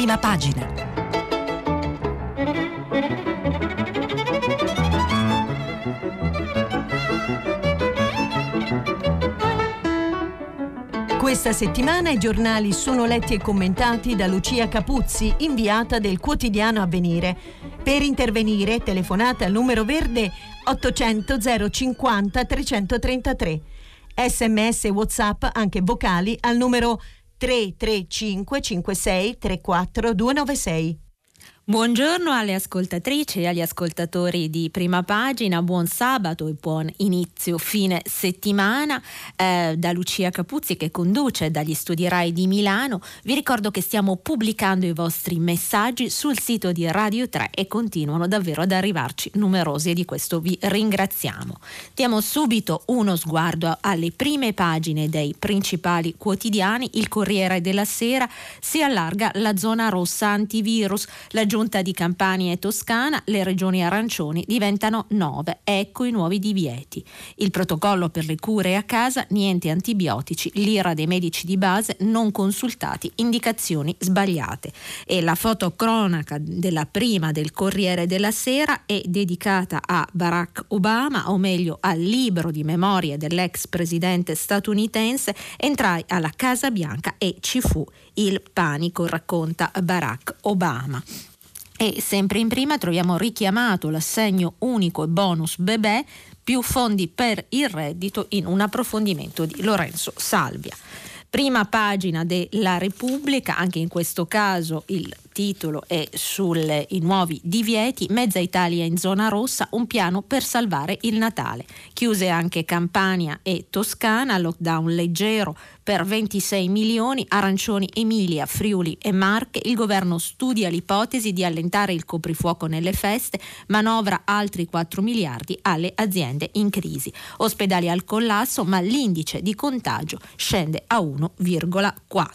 Prima pagina. Questa settimana i giornali sono letti e commentati da Lucia Capuzzi, inviata del quotidiano Avvenire. Per intervenire telefonate al numero verde 800 050 333. Sms WhatsApp anche vocali al numero 335 56 34 296. Buongiorno alle ascoltatrici e agli ascoltatori di Prima Pagina, buon sabato e buon inizio fine settimana eh, da Lucia Capuzzi che conduce dagli studi RAI di Milano. Vi ricordo che stiamo pubblicando i vostri messaggi sul sito di Radio 3 e continuano davvero ad arrivarci numerosi e di questo vi ringraziamo. Diamo subito uno sguardo alle prime pagine dei principali quotidiani. Il Corriere della Sera si allarga la zona rossa antivirus. La giunta di Campania e Toscana, le regioni arancioni diventano nove. Ecco i nuovi divieti. Il protocollo per le cure a casa, niente antibiotici, l'ira dei medici di base non consultati, indicazioni sbagliate. E la fotocronaca della prima del Corriere della Sera è dedicata a Barack Obama, o meglio al libro di memorie dell'ex presidente statunitense. Entrai alla Casa Bianca e ci fu il panico, racconta Barack Obama. E sempre in prima troviamo richiamato l'assegno unico e bonus bebè più fondi per il reddito in un approfondimento di Lorenzo Salvia. Prima pagina della Repubblica, anche in questo caso il titolo è sui nuovi divieti, mezza Italia in zona rossa, un piano per salvare il Natale. Chiuse anche Campania e Toscana, lockdown leggero per 26 milioni, arancioni Emilia, Friuli e Marche, il governo studia l'ipotesi di allentare il coprifuoco nelle feste, manovra altri 4 miliardi alle aziende in crisi. Ospedali al collasso, ma l'indice di contagio scende a 1,4.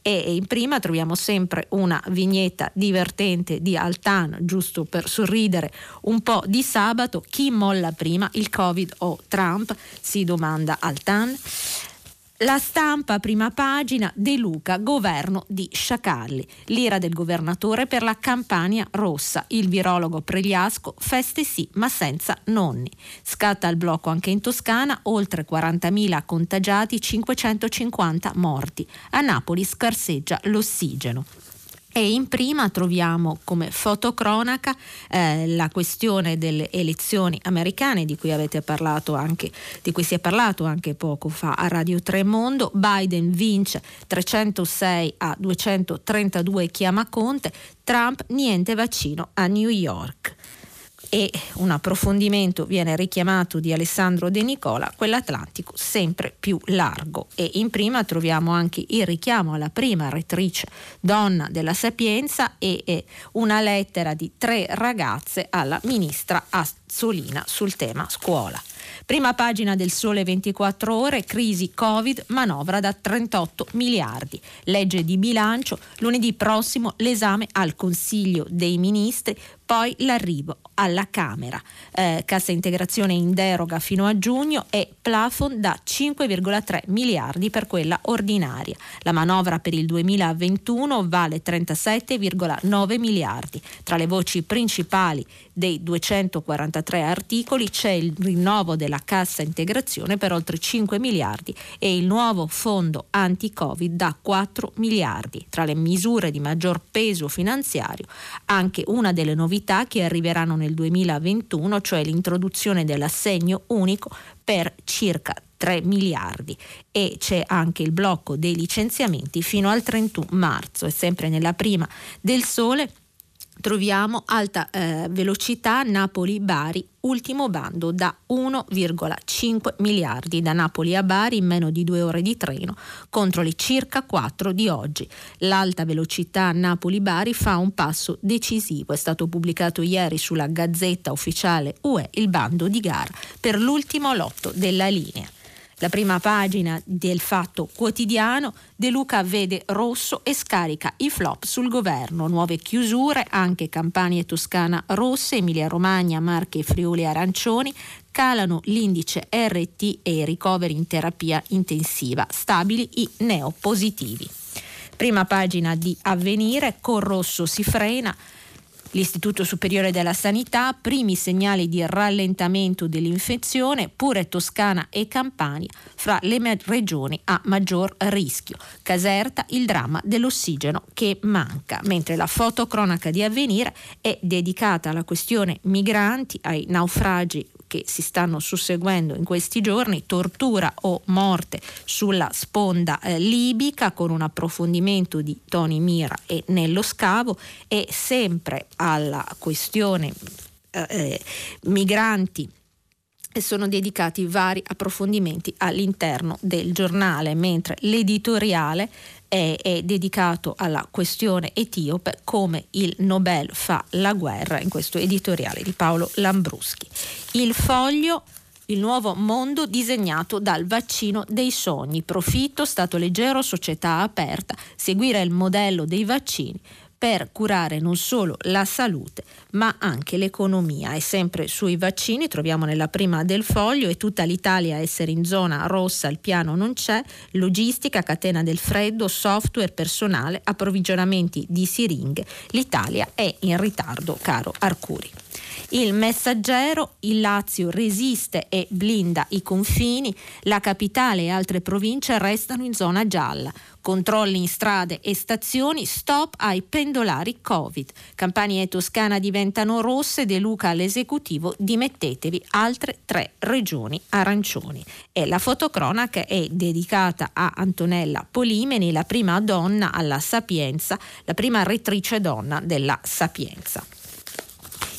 E in prima troviamo sempre una vignetta divertente di Altan, giusto per sorridere un po' di sabato. Chi molla prima, il Covid o Trump? Si domanda Altan. La stampa, prima pagina, De Luca, governo di sciacalli. L'ira del governatore per la campagna rossa. Il virologo Pregliasco, feste sì, ma senza nonni. Scatta il blocco anche in Toscana, oltre 40.000 contagiati, 550 morti. A Napoli scarseggia l'ossigeno. E in prima troviamo come fotocronaca eh, la questione delle elezioni americane di cui anche, di cui si è parlato anche poco fa a Radio Tremondo. Biden vince 306 a 232 chiama Conte, Trump niente vaccino a New York e un approfondimento viene richiamato di Alessandro De Nicola, quell'Atlantico sempre più largo. E in prima troviamo anche il richiamo alla prima rettrice donna della Sapienza e, una lettera di tre ragazze alla ministra Azzolina sul tema scuola. Prima pagina del Sole 24 ore, crisi Covid, manovra da 38 miliardi. Legge di bilancio, lunedì prossimo l'esame al Consiglio dei Ministri, poi l'arrivo alla Camera. Eh, cassa integrazione in deroga fino a giugno e plafond da 5,3 miliardi per quella ordinaria. La manovra per il 2021 vale 37,9 miliardi. Tra le voci principali dei 243 articoli c'è il rinnovo della cassa integrazione per oltre 5 miliardi e il nuovo fondo anti-Covid da 4 miliardi. Tra le misure di maggior peso finanziario anche una delle novità che arriveranno nel 2021, cioè l'introduzione dell'assegno unico per circa 3 miliardi e c'è anche il blocco dei licenziamenti fino al 31 marzo e sempre nella prima del sole troviamo alta eh, velocità Napoli-Bari, ultimo bando da 1,5 miliardi da Napoli a Bari in meno di due ore di treno contro le circa 4 di oggi. L'alta velocità Napoli-Bari fa un passo decisivo. È stato pubblicato ieri sulla Gazzetta Ufficiale UE il bando di gara per l'ultimo lotto della linea. La prima pagina del Fatto Quotidiano, De Luca vede rosso e scarica i flop sul governo. Nuove chiusure, anche Campania e Toscana rosse, Emilia Romagna, Marche e Friuli arancioni, calano l'indice RT e i ricoveri in terapia intensiva, stabili i neopositivi. Prima pagina di Avvenire, con rosso si frena. L'Istituto Superiore della Sanità, primi segnali di rallentamento dell'infezione, pure Toscana e Campania, fra le regioni a maggior rischio. Caserta, il dramma dell'ossigeno che manca, mentre la fotocronaca di avvenire è dedicata alla questione migranti, ai naufragi che si stanno susseguendo in questi giorni, tortura o morte sulla sponda eh, libica con un approfondimento di Tony Mira e Nello Scavo e sempre alla questione eh, eh migranti e sono dedicati vari approfondimenti all'interno del giornale, mentre l'editoriale è, è, dedicato alla questione etiope come il Nobel fa la guerra in questo editoriale di Paolo Lambruschi. Il foglio il nuovo mondo disegnato dal vaccino dei sogni, profitto, stato leggero, società aperta, seguire il modello dei vaccini per curare non solo la salute ma anche l'economia. E sempre sui vaccini troviamo nella prima del foglio e tutta l'Italia essere in zona rossa, il piano non c'è, logistica, catena del freddo, software, personale, approvvigionamenti di siringhe. L'Italia è in ritardo, caro Arcuri. Il messaggero, il Lazio resiste e blinda i confini, la capitale e altre province restano in zona gialla. Controlli in strade e stazioni, stop ai pendolari Covid. Campania e Toscana diventano rosse, De Luca all'esecutivo, dimettetevi altre tre regioni arancioni. E la fotocronaca è dedicata a Antonella Polimeni, la prima donna alla Sapienza, la prima rettrice donna della Sapienza.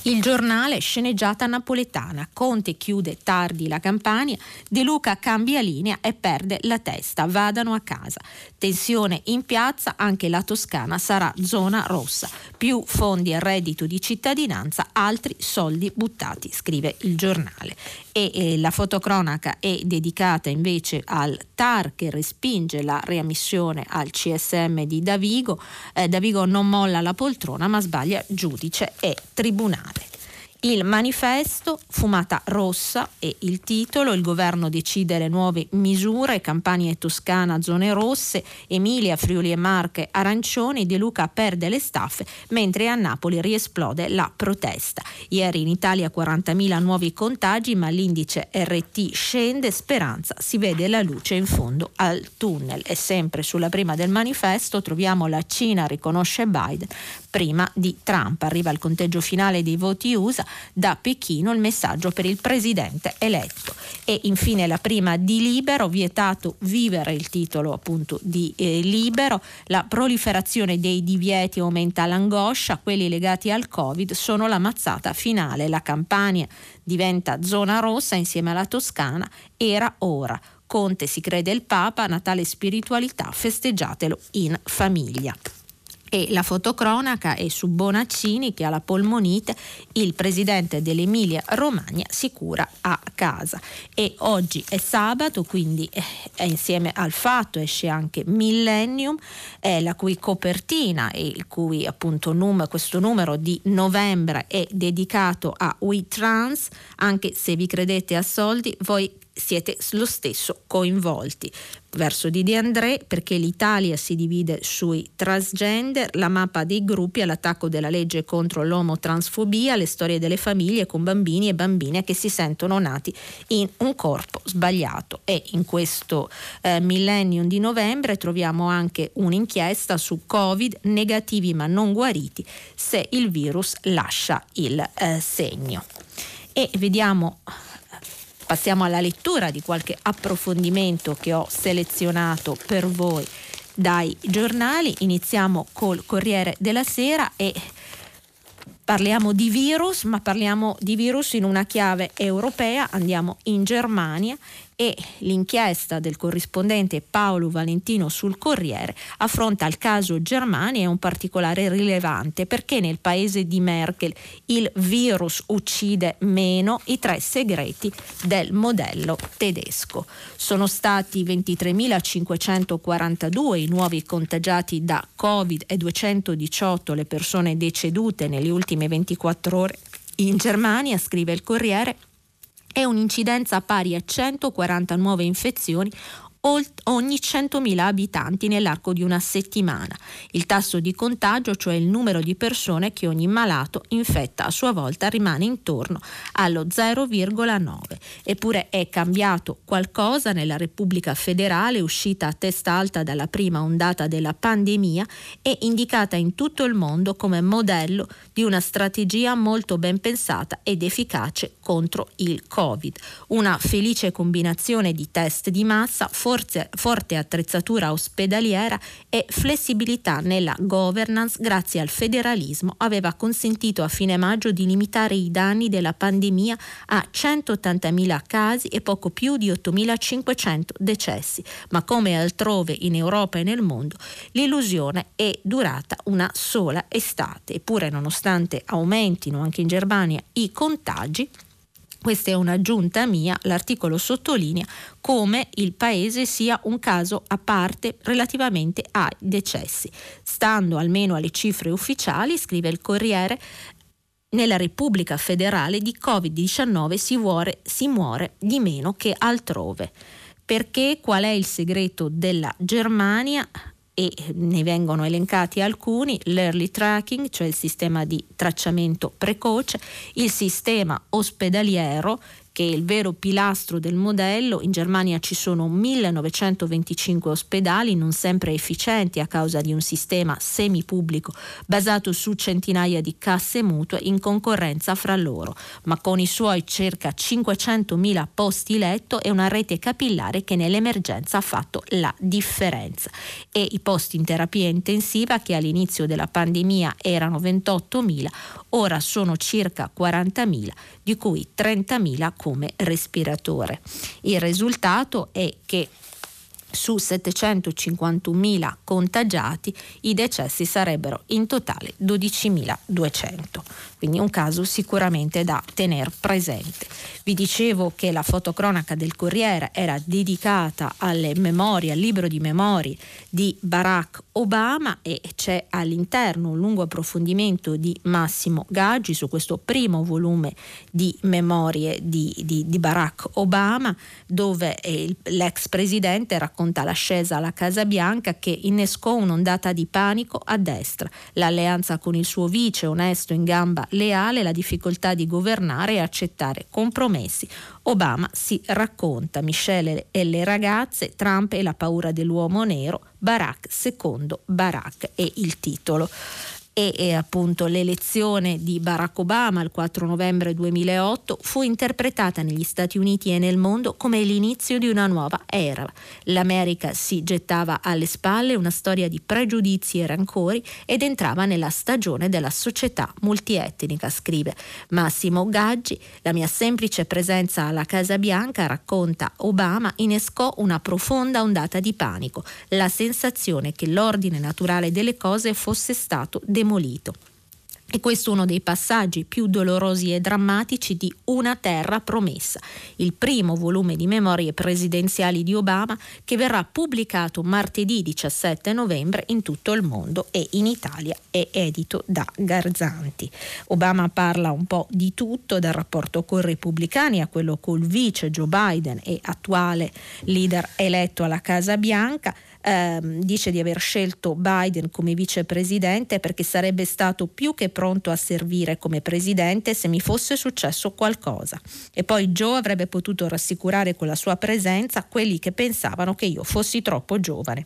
Il giornale sceneggiata napoletana. Conte chiude tardi la campagna, De Luca cambia linea e perde la testa. Vadano a casa. Tensione in piazza, anche la Toscana sarà zona rossa. Più fondi a reddito di cittadinanza, altri soldi buttati, scrive il giornale. E eh, la fotocronaca è dedicata invece al TAR che respinge la riammissione al CSM di Davigo. Eh, Davigo non molla la poltrona ma sbaglia giudice e tribunale. Il manifesto, fumata rossa e il titolo, il governo decide le nuove misure, Campania e Toscana zone rosse, Emilia, Friuli e Marche arancioni, De Luca perde le staffe, mentre a Napoli riesplode la protesta. Ieri in Italia 40.000 nuovi contagi, ma l'indice RT scende, speranza, si vede la luce in fondo al tunnel. E sempre sulla prima del manifesto troviamo la Cina riconosce Biden prima di Trump. Arriva il conteggio finale dei voti USA da Pechino il messaggio per il presidente eletto. E infine la prima di Libero, vietato vivere il titolo appunto di eh, Libero, la proliferazione dei divieti aumenta l'angoscia, quelli legati al Covid sono la mazzata finale, la Campania diventa zona rossa insieme alla Toscana, era ora. Conte si crede il Papa, Natale spiritualità, festeggiatelo in famiglia e la fotocronaca è su Bonaccini che ha la polmonite, il presidente dell'Emilia Romagna si cura a casa. E oggi è sabato quindi eh, insieme al fatto esce anche Millennium eh, la cui copertina e il cui appunto num- questo numero di novembre è dedicato a WeTrans. Anche se vi credete a soldi voi siete lo stesso coinvolti. Verso di De André perché l'Italia si divide sui transgender, la mappa dei gruppi all'attacco della legge contro l'omotransfobia, le storie delle famiglie con bambini e bambine che si sentono nati in un corpo sbagliato. E in questo eh, millennium di novembre troviamo anche un'inchiesta su Covid negativi ma non guariti se il virus lascia il eh, segno. E vediamo Passiamo alla lettura di qualche approfondimento che ho selezionato per voi dai giornali. Iniziamo col Corriere della Sera e parliamo di virus, ma parliamo di virus in una chiave europea. Andiamo in Germania e l'inchiesta del corrispondente Paolo Valentino sul Corriere affronta il caso Germania e un particolare rilevante perché nel paese di Merkel il virus uccide meno i tre segreti del modello tedesco. Sono stati 23.542 i nuovi contagiati da Covid e 218 le persone decedute nelle ultime 24 ore in Germania, scrive il Corriere, e un'incidenza pari a 140 nuove infezioni ogni 100.000 abitanti nell'arco di una settimana. Il tasso di contagio, cioè il numero di persone che ogni malato infetta a sua volta, rimane intorno allo 0,9. Eppure è cambiato qualcosa nella Repubblica federale, uscita a testa alta dalla prima ondata della pandemia e indicata in tutto il mondo come modello di una strategia molto ben pensata ed efficace contro il Covid. Una felice combinazione di test di massa, forze, forte attrezzatura ospedaliera e flessibilità nella governance grazie al federalismo aveva consentito a fine maggio di limitare i danni della pandemia a 180.000 casi e poco più di 8.500 decessi, ma come altrove in Europa e nel mondo l'illusione è durata una sola estate, eppure nonostante aumentino anche in Germania i contagi, questa è un'aggiunta mia, l'articolo sottolinea come il paese sia un caso a parte relativamente ai decessi. Stando almeno alle cifre ufficiali, scrive il Corriere, nella Repubblica federale di Covid-19 si muore, si muore di meno che altrove. Perché qual è il segreto della Germania? E ne vengono elencati alcuni, l'early tracking, cioè il sistema di tracciamento precoce, il sistema ospedaliero che è il vero pilastro del modello. In Germania ci sono 1925 ospedali, non sempre efficienti a causa di un sistema semipubblico basato su centinaia di casse mutue in concorrenza fra loro, ma con i suoi circa 500.000 posti letto e una rete capillare che nell'emergenza ha fatto la differenza. E i posti in terapia intensiva che all'inizio della pandemia erano 28.000, ora sono circa 40.000, di cui 30.000 come respiratore. Il risultato è che su 751.000 contagiati i decessi sarebbero in totale 12.200 quindi un caso sicuramente da tenere presente. Vi dicevo che la fotocronaca del Corriere era dedicata alle memorie, al libro di memorie di Barack Obama e c'è all'interno un lungo approfondimento di Massimo Gaggi su questo primo volume di memorie di, di, di Barack Obama dove il, l'ex presidente racconta l'ascesa alla Casa Bianca che innescò un'ondata di panico a destra, l'alleanza con il suo vice onesto in gamba leale la difficoltà di governare e accettare compromessi. Obama si racconta, Michelle e le ragazze, Trump e la paura dell'uomo nero, Barack secondo Barack è il titolo e, e, appunto l'elezione di Barack Obama il 4 novembre 2008 fu interpretata negli Stati Uniti e nel mondo come l'inizio di una nuova era. L'America si gettava alle spalle una storia di pregiudizi e rancori ed entrava nella stagione della società multietnica, scrive Massimo Gaggi. La mia semplice presenza alla Casa Bianca, racconta Obama, innescò una profonda ondata di panico, la sensazione che l'ordine naturale delle cose fosse stato demolito demolito. E questo è uno dei passaggi più dolorosi e drammatici di Una terra promessa, il primo volume di memorie presidenziali di Obama che verrà pubblicato martedì 17 novembre in tutto il mondo e in Italia è edito da Garzanti. Obama parla un po' di tutto, dal rapporto con i repubblicani a quello col vice Joe Biden e attuale leader eletto alla Casa Bianca, ehm, dice di aver scelto Biden come vicepresidente perché sarebbe stato più che pronto a servire come presidente se mi fosse successo qualcosa. E poi Joe avrebbe potuto rassicurare con la sua presenza quelli che pensavano che io fossi troppo giovane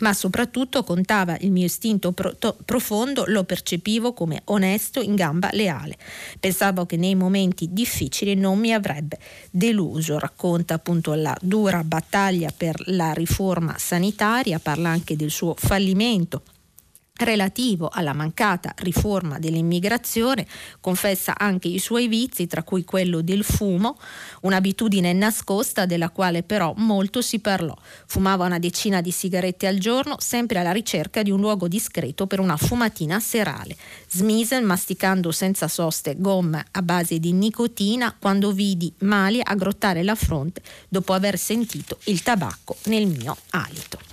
ma soprattutto contava il mio istinto pro- profondo, lo percepivo come onesto, in gamba leale. Pensavo che nei momenti difficili non mi avrebbe deluso, racconta appunto la dura battaglia per la riforma sanitaria, parla anche del suo fallimento relativo alla mancata riforma dell'immigrazione, confessa anche i suoi vizi, tra cui quello del fumo, un'abitudine nascosta della quale però molto si parlò. Fumava una decina di sigarette al giorno, sempre alla ricerca di un luogo discreto per una fumatina serale. Smise masticando senza soste gomme a base di nicotina quando vidi Mali aggrottare la fronte dopo aver sentito il tabacco nel mio alito.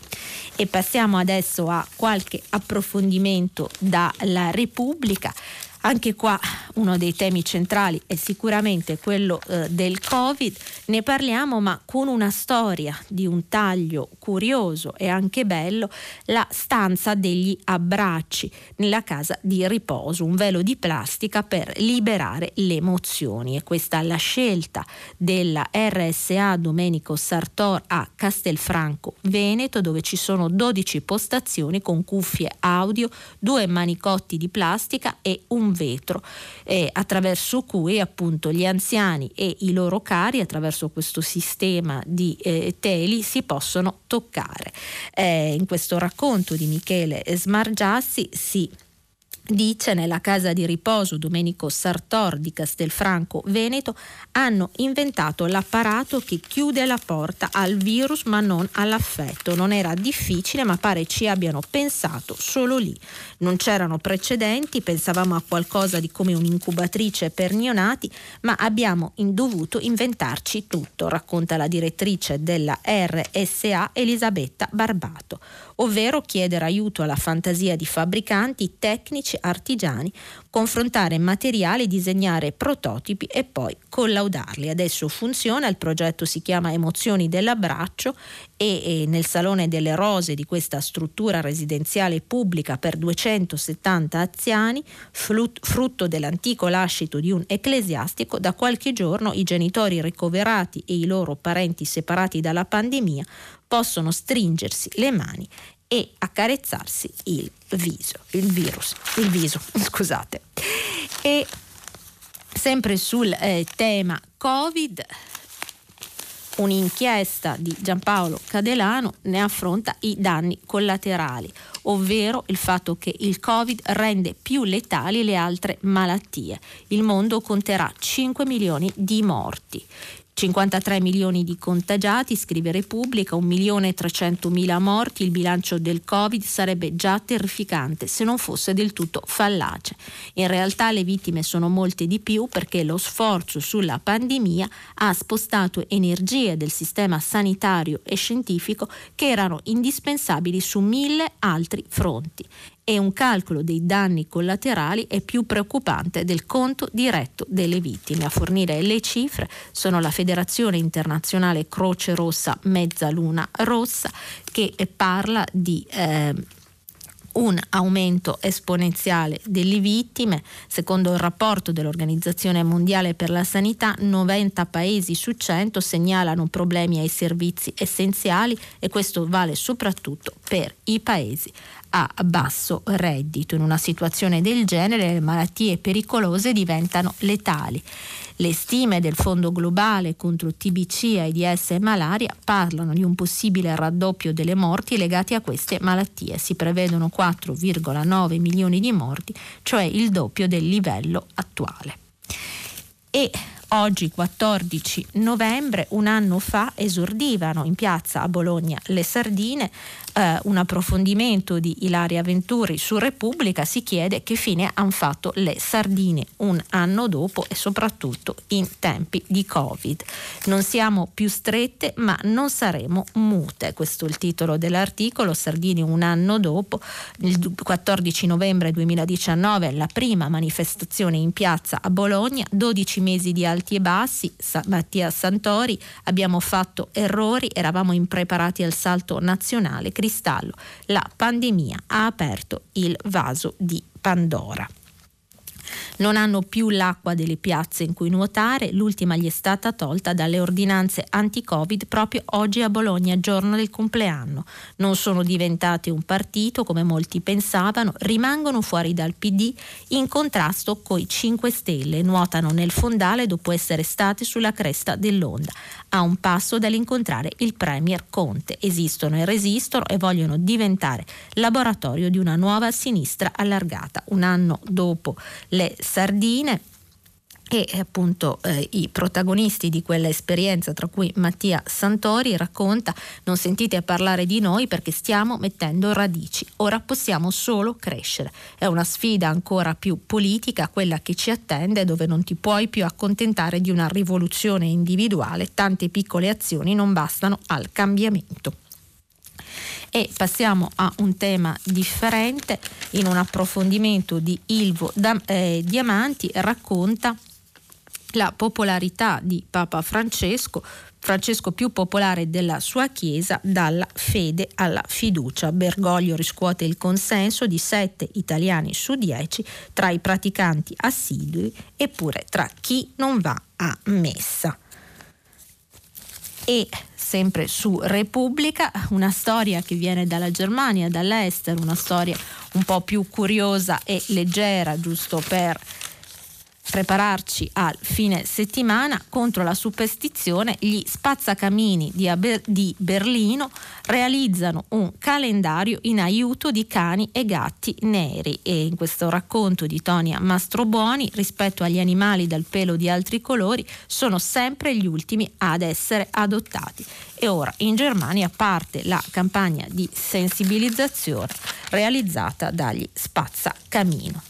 E passiamo adesso a qualche approfondimento dalla Repubblica. Anche qua uno dei temi centrali è sicuramente quello eh, del Covid, ne parliamo ma con una storia di un taglio curioso e anche bello, la stanza degli abbracci nella casa di riposo, un velo di plastica per liberare le emozioni. E questa è la scelta della RSA Domenico Sartor a Castelfranco Veneto dove ci sono 12 postazioni con cuffie audio, due manicotti di plastica e un vetro eh, attraverso cui appunto gli anziani e i loro cari attraverso questo sistema di eh, teli si possono toccare. Eh, in questo racconto di Michele Smargiassi si dice nella casa di riposo Domenico Sartor di Castelfranco Veneto hanno inventato l'apparato che chiude la porta al virus ma non all'affetto. Non era difficile ma pare ci abbiano pensato solo lì. Non c'erano precedenti, pensavamo a qualcosa di come un'incubatrice per neonati, ma abbiamo dovuto inventarci tutto, racconta la direttrice della RSA Elisabetta Barbato ovvero chiedere aiuto alla fantasia di fabbricanti, tecnici, artigiani, confrontare materiali, disegnare prototipi e poi collaudarli. Adesso funziona, il progetto si chiama Emozioni dell'abbraccio e, e nel Salone delle Rose di questa struttura residenziale pubblica per 270 anziani, frutto dell'antico lascito di un ecclesiastico, da qualche giorno i genitori ricoverati e i loro parenti separati dalla pandemia possono stringersi le mani e accarezzarsi il viso, il virus, il viso, scusate. E sempre sul eh, tema Covid, un'inchiesta di Giampaolo Cadelano ne affronta i danni collaterali, ovvero il fatto che il Covid rende più letali le altre malattie. Il mondo conterà 5 milioni di morti. 53 milioni di contagiati, scrive Repubblica, 1 milione e 300 mila morti, il bilancio del Covid sarebbe già terrificante se non fosse del tutto fallace. In realtà le vittime sono molte di più perché lo sforzo sulla pandemia ha spostato energie del sistema sanitario e scientifico che erano indispensabili su mille altri fronti e un calcolo dei danni collaterali è più preoccupante del conto diretto delle vittime. A fornire le cifre sono la Federazione Internazionale Croce Rossa Mezzaluna Rossa che parla di eh, un aumento esponenziale delle vittime. Secondo il rapporto dell'Organizzazione Mondiale per la Sanità, 90 paesi su 100 segnalano problemi ai servizi essenziali e questo vale soprattutto per i paesi a basso reddito. In una situazione del genere le malattie pericolose diventano letali. Le stime del Fondo Globale contro TBC, AIDS e malaria parlano di un possibile raddoppio delle morti legate a queste malattie. Si prevedono 4,9 milioni di morti, cioè il doppio del livello attuale. E Oggi 14 novembre, un anno fa, esordivano in piazza a Bologna le sardine eh, un approfondimento di Ilaria Venturi su Repubblica si chiede che fine hanno fatto le sardine un anno dopo e soprattutto in tempi di Covid. Non siamo più strette ma non saremo mute, questo è il titolo dell'articolo, Sardini un anno dopo, il 14 novembre 2019 la prima manifestazione in piazza a Bologna, 12 mesi di alti e bassi, Sa- Mattia Santori, abbiamo fatto errori, eravamo impreparati al salto nazionale, cristallo. La pandemia ha aperto il vaso di Pandora non hanno più l'acqua delle piazze in cui nuotare, l'ultima gli è stata tolta dalle ordinanze anti-Covid proprio oggi a Bologna, giorno del compleanno. Non sono diventate un partito come molti pensavano, rimangono fuori dal PD in contrasto coi 5 Stelle, nuotano nel fondale dopo essere state sulla cresta dell'onda, a un passo dall'incontrare il Premier Conte. Esistono e resistono e vogliono diventare laboratorio di una nuova sinistra allargata. Un anno dopo le sardine e appunto eh, i protagonisti di quella esperienza, tra cui Mattia Santori, racconta non sentite parlare di noi perché stiamo mettendo radici, ora possiamo solo crescere. È una sfida ancora più politica, quella che ci attende, dove non ti puoi più accontentare di una rivoluzione individuale, tante piccole azioni non bastano al cambiamento. E passiamo a un tema differente, in un approfondimento di Ilvo eh, Diamanti racconta la popolarità di Papa Francesco, Francesco più popolare della sua Chiesa, dalla fede alla fiducia. Bergoglio riscuote il consenso di 7 italiani su 10 tra i praticanti assidui eppure tra chi non va a messa. E sempre su Repubblica, una storia che viene dalla Germania, dall'estero, una storia un po' più curiosa e leggera, giusto per prepararci al fine settimana contro la superstizione, gli spazzacamini di, Aber- di, Berlino realizzano un calendario in aiuto di cani e gatti neri e in questo racconto di Tonia Mastrobuoni rispetto agli animali dal pelo di altri colori sono sempre gli ultimi ad essere adottati e ora in Germania parte la campagna di sensibilizzazione realizzata dagli spazzacamino.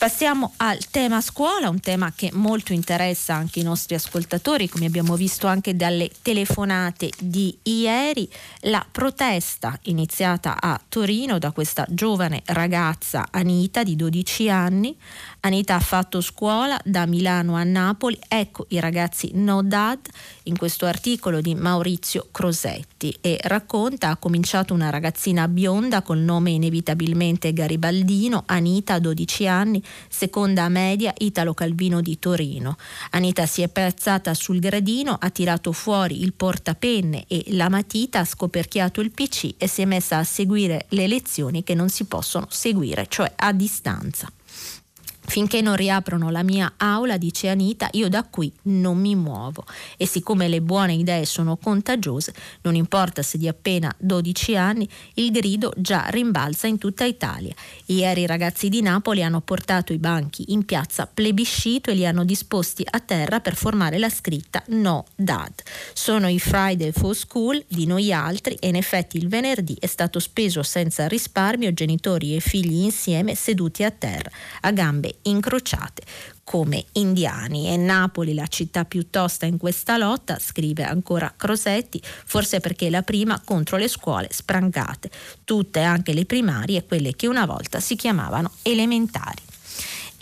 Passiamo al tema scuola, un tema che molto interessa anche i nostri ascoltatori, come abbiamo visto anche dalle telefonate di ieri. La protesta iniziata a Torino da questa giovane ragazza Anita di 12 anni Anita ha fatto scuola da Milano a Napoli, ecco i ragazzi No Dad in questo articolo di Maurizio Crosetti e racconta ha cominciato una ragazzina bionda col nome inevitabilmente garibaldino, Anita 12 anni, seconda media Italo Calvino di Torino. Anita si è piazzata sul gradino, ha tirato fuori il portapenne e la matita, ha scoperchiato il PC e si è messa a seguire le lezioni che non si possono seguire, cioè a distanza. Finché non riaprono la mia aula, dice Anita, io da qui non mi muovo. E siccome le buone idee sono contagiose, non importa se di appena 12 anni, il grido già rimbalza in tutta Italia. Ieri i ragazzi di Napoli hanno portato i banchi in piazza plebiscito e li hanno disposti a terra per formare la scritta No Dad. Sono i Friday for School di noi altri e in effetti il venerdì è stato speso senza risparmio genitori e figli insieme seduti a terra, a gambe incrociate come indiani. È Napoli la città più tosta in questa lotta, scrive ancora Crosetti, forse perché è la prima contro le scuole sprangate, tutte anche le primarie, quelle che una volta si chiamavano elementari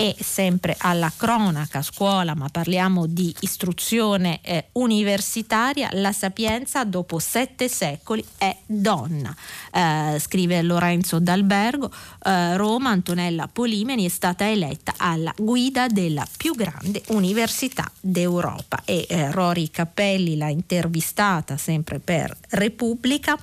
e sempre alla cronaca scuola, ma parliamo di istruzione eh, universitaria, la sapienza dopo sette secoli è donna. Eh, scrive Lorenzo D'Albergo, eh, Roma, Antonella Polimeni è stata eletta alla guida della più grande università d'Europa e eh, Rory Cappelli l'ha intervistata sempre per Repubblica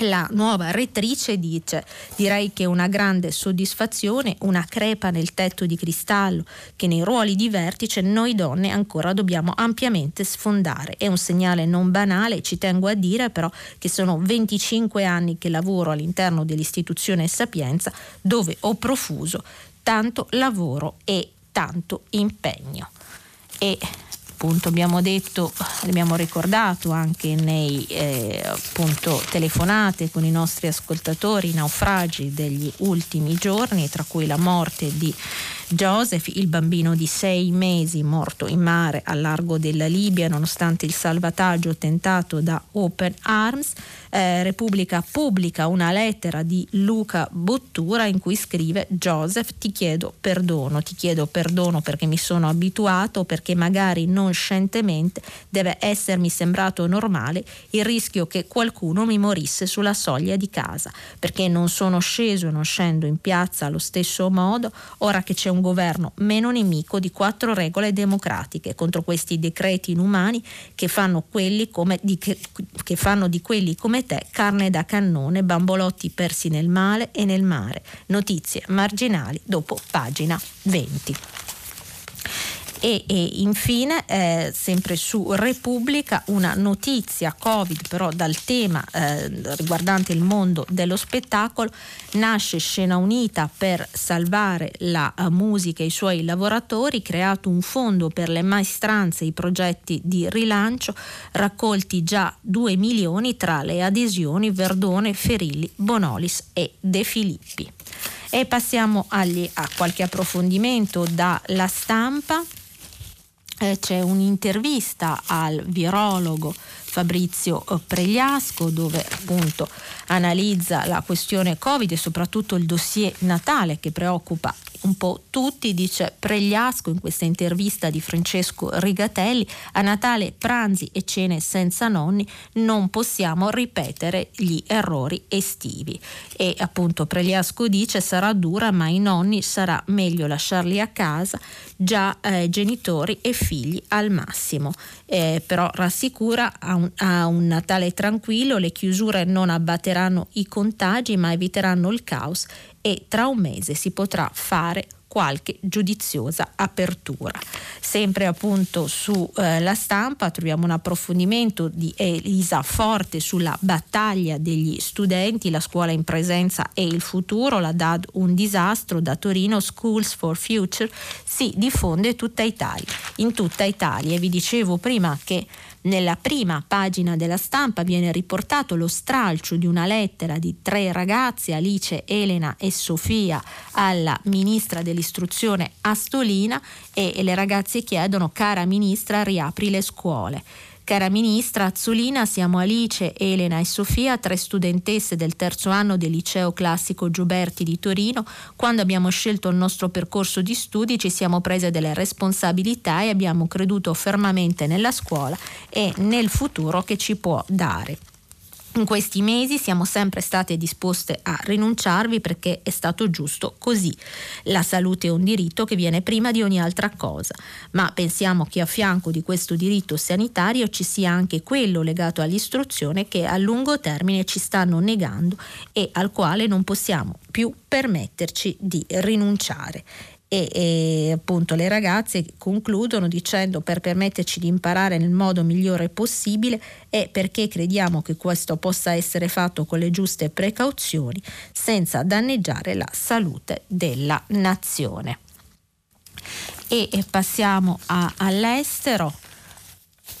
la nuova rettrice dice direi che una grande soddisfazione, una crepa nel tetto di cristallo che nei ruoli di vertice noi donne ancora dobbiamo ampiamente sfondare. È un segnale non banale, ci tengo a dire però che sono 25 anni che lavoro all'interno dell'istituzione Sapienza dove ho profuso tanto lavoro e tanto impegno. E appunto abbiamo detto, abbiamo ricordato anche nei eh, appunto, telefonate con i nostri ascoltatori i naufragi degli ultimi giorni, tra cui la morte di Joseph, il bambino di sei mesi morto in mare al largo della Libia nonostante il salvataggio tentato da Open Arms, eh, Repubblica pubblica una lettera di Luca Bottura in cui scrive Joseph ti chiedo perdono, ti chiedo perdono perché mi sono abituato, perché magari non scientemente deve essermi sembrato normale il rischio che qualcuno mi morisse sulla soglia di casa, perché non sono sceso e non scendo in piazza allo stesso modo, ora che c'è un governo meno nemico di quattro regole democratiche contro questi decreti inumani che fanno, di, che, che fanno di quelli come te carne da cannone, bambolotti persi nel male e nel mare. Notizie marginali dopo pagina 20. E, e infine, eh, sempre su Repubblica, una notizia Covid, però dal tema eh, riguardante il mondo dello spettacolo, nasce Scena Unita per salvare la uh, musica e i suoi lavoratori, creato un fondo per le maestranze e i progetti di rilancio, raccolti già 2 milioni tra le adesioni Verdone, Ferilli, Bonolis e De Filippi. E passiamo agli, a qualche approfondimento dalla stampa. Eh, c'è un'intervista al virologo Fabrizio eh, Pregliasco dove appunto analizza la questione Covid e soprattutto il dossier Natale che preoccupa un po' tutti, dice Pregliasco in questa intervista di Francesco Rigatelli, a Natale pranzi e cene senza nonni non possiamo ripetere gli errori estivi. E appunto Pregliasco dice sarà dura ma i nonni sarà meglio lasciarli a casa, già eh, genitori e figli al massimo. Eh, però rassicura a un, a un Natale tranquillo, le chiusure non abbatteranno i contagi ma eviteranno il caos e tra un mese si potrà fare qualche giudiziosa apertura. Sempre appunto sulla eh, stampa troviamo un approfondimento di Elisa Forte sulla battaglia degli studenti, la scuola in presenza e il futuro, la DAD un disastro da Torino, Schools for Future, si diffonde tutta Italia, in tutta Italia. Vi dicevo prima che nella prima pagina della stampa viene riportato lo stralcio di una lettera di tre ragazze, Alice, Elena e Sofia, alla ministra dell'istruzione Astolina e le ragazze chiedono, cara ministra, riapri le scuole. Cara Ministra Azzolina, siamo Alice, Elena e Sofia, tre studentesse del terzo anno del liceo classico Gioberti di Torino. Quando abbiamo scelto il nostro percorso di studi ci siamo prese delle responsabilità e abbiamo creduto fermamente nella scuola e nel futuro che ci può dare. In questi mesi siamo sempre state disposte a rinunciarvi perché è stato giusto così. La salute è un diritto che viene prima di ogni altra cosa, ma pensiamo che a fianco di questo diritto sanitario ci sia anche quello legato all'istruzione che a lungo termine ci stanno negando e al quale non possiamo più permetterci di rinunciare e, e, appunto le ragazze concludono dicendo per permetterci di imparare nel modo migliore possibile e perché crediamo che questo possa essere fatto con le giuste precauzioni senza danneggiare la salute della nazione. E, e passiamo a, all'estero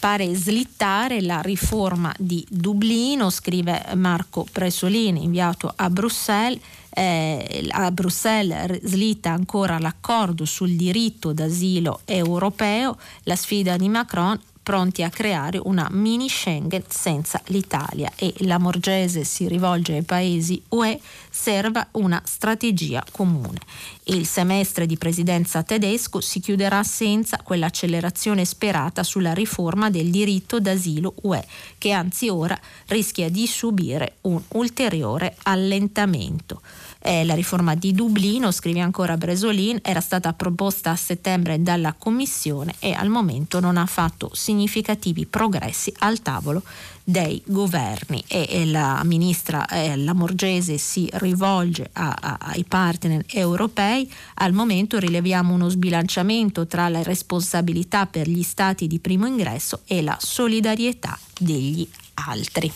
pare slittare la riforma di Dublino, scrive Marco Presolini, inviato a Bruxelles eh, a Bruxelles slitta ancora l'accordo sul diritto d'asilo europeo, la sfida di Macron pronti a creare una mini Schengen senza l'Italia e la Morgese si rivolge ai paesi UE, serva una strategia comune. Il semestre di presidenza tedesco si chiuderà senza quell'accelerazione sperata sulla riforma del diritto d'asilo UE, che anzi ora rischia di subire un ulteriore allentamento. Eh, la riforma di Dublino, scrive ancora Bresolin, era stata proposta a settembre dalla Commissione e al momento non ha fatto significativi progressi al tavolo dei governi e, e la ministra eh, Lamorgese si rivolge a, a, ai partner europei. Al momento rileviamo uno sbilanciamento tra le responsabilità per gli stati di primo ingresso e la solidarietà degli altri.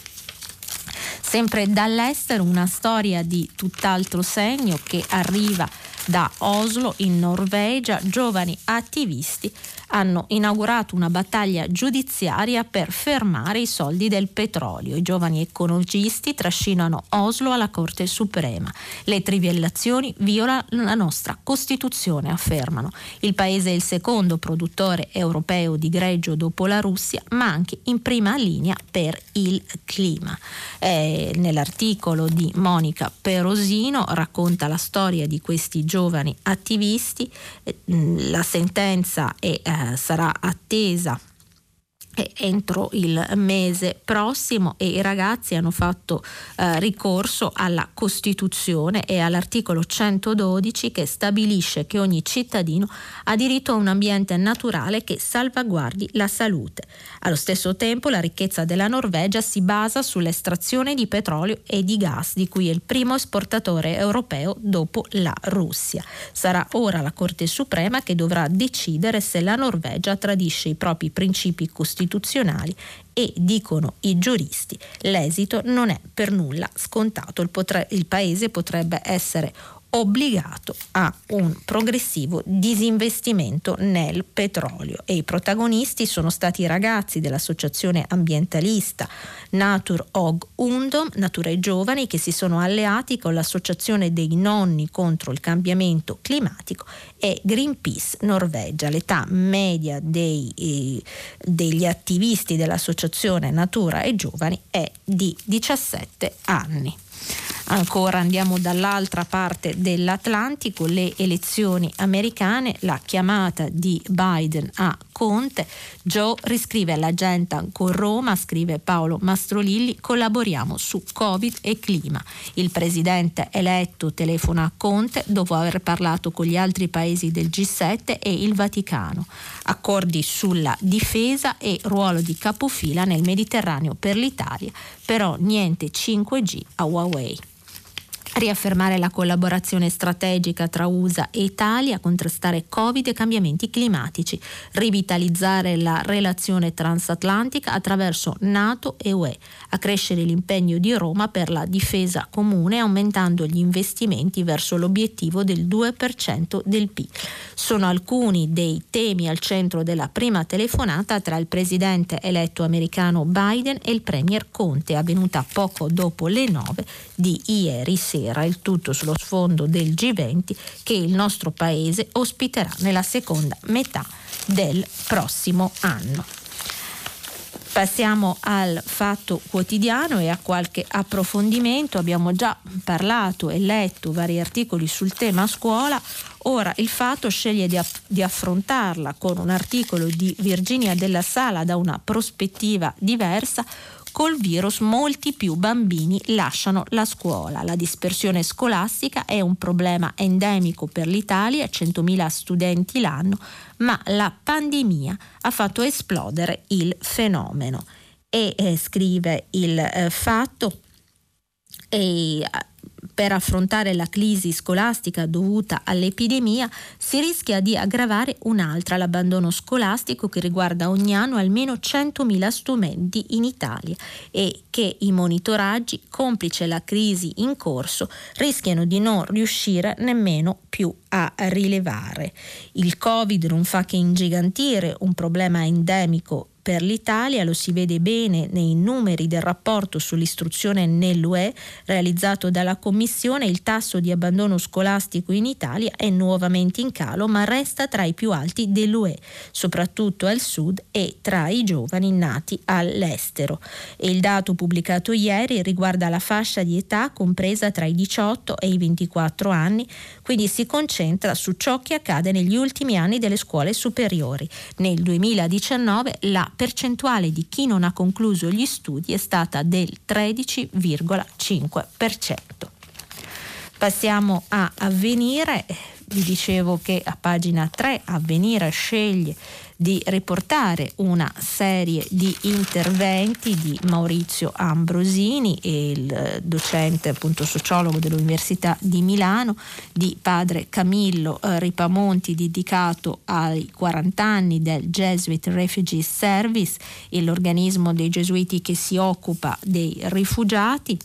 Sempre dall'estero una storia di tutt'altro segno che arriva da Oslo in Norvegia, giovani attivisti hanno inaugurato una battaglia giudiziaria per fermare i soldi del petrolio. I giovani ecologisti trascinano Oslo alla Corte Suprema. Le trivellazioni violano la nostra Costituzione, affermano. Il paese è il secondo produttore europeo di greggio dopo la Russia, ma anche in prima linea per il clima. Eh, nell'articolo di Monica Perosino racconta la storia di questi giovani attivisti. Eh, la sentenza è eh, sarà attesa entro il mese prossimo e i ragazzi hanno fatto eh, ricorso alla Costituzione e all'articolo 112 che stabilisce che ogni cittadino ha diritto a un ambiente naturale che salvaguardi la salute. Allo stesso tempo la ricchezza della Norvegia si basa sull'estrazione di petrolio e di gas, di cui è il primo esportatore europeo dopo la Russia. Sarà ora la Corte Suprema che dovrà decidere se la Norvegia tradisce i propri principi costituzionali costituzionali e, dicono i giuristi, l'esito non è per nulla scontato. Il, potre- il paese potrebbe essere obbligato a un progressivo disinvestimento nel petrolio e i protagonisti sono stati i ragazzi dell'associazione ambientalista Natur Og Undom, Natura e Giovani, che si sono alleati con l'associazione dei nonni contro il cambiamento climatico e Greenpeace Norvegia. L'età media dei, eh, degli attivisti dell'associazione Natura e Giovani è di 17 anni. Ancora andiamo dall'altra parte dell'Atlantico, le elezioni americane, la chiamata di Biden a Conte, Joe riscrive all'agenda con Roma, scrive Paolo Mastrolilli, collaboriamo su Covid e clima. Il presidente eletto telefona a Conte dopo aver parlato con gli altri paesi del G7 e il Vaticano. Accordi sulla difesa e ruolo di capofila nel Mediterraneo per l'Italia, però niente 5G a Huawei riaffermare la collaborazione strategica tra USA e Italia, contrastare Covid e cambiamenti climatici, rivitalizzare la relazione transatlantica attraverso NATO e UE, accrescere l'impegno di Roma per la difesa comune aumentando gli investimenti verso l'obiettivo del 2% del PIL. Sono alcuni dei temi al centro della prima telefonata tra il presidente eletto americano Biden e il premier Conte, avvenuta poco dopo le 9 di ieri sera sera, il tutto sullo sfondo del G20 che il nostro paese ospiterà nella seconda metà del prossimo anno. Passiamo al fatto quotidiano e a qualche approfondimento. Abbiamo già parlato e letto vari articoli sul tema scuola. Ora il fatto sceglie di, di, affrontarla con un articolo di Virginia della Sala da una prospettiva diversa col virus molti più bambini lasciano la scuola. La dispersione scolastica è un problema endemico per l'Italia, 100.000 studenti l'anno, ma la pandemia ha fatto esplodere il fenomeno. E eh, scrive il eh, fatto e per affrontare la crisi scolastica dovuta all'epidemia si rischia di aggravare un'altra, l'abbandono scolastico che riguarda ogni anno almeno 100.000 studenti in Italia e che i monitoraggi, complice la crisi in corso, rischiano di non riuscire nemmeno più a rilevare. Il Covid non fa che ingigantire un problema endemico per l'Italia, lo si vede bene nei numeri del rapporto sull'istruzione nell'UE realizzato dalla Commissione, il tasso di abbandono scolastico in Italia è nuovamente in calo ma resta tra i più alti dell'UE, soprattutto al sud e tra i giovani nati all'estero. E il dato pubblicato ieri riguarda la fascia di età compresa tra i 18 e i 24 anni, quindi si concentra su ciò che accade negli ultimi anni delle scuole superiori. Nel 2019 la percentuale di chi non ha concluso gli studi è stata del 13,5%. Passiamo a avvenire, vi dicevo che a pagina 3 avvenire sceglie di riportare una serie di interventi di Maurizio Ambrosini, il docente appunto sociologo dell'Università di Milano, di padre Camillo eh, Ripamonti dedicato ai 40 anni del Jesuit Refugee Service, l'organismo dei gesuiti che si occupa dei rifugiati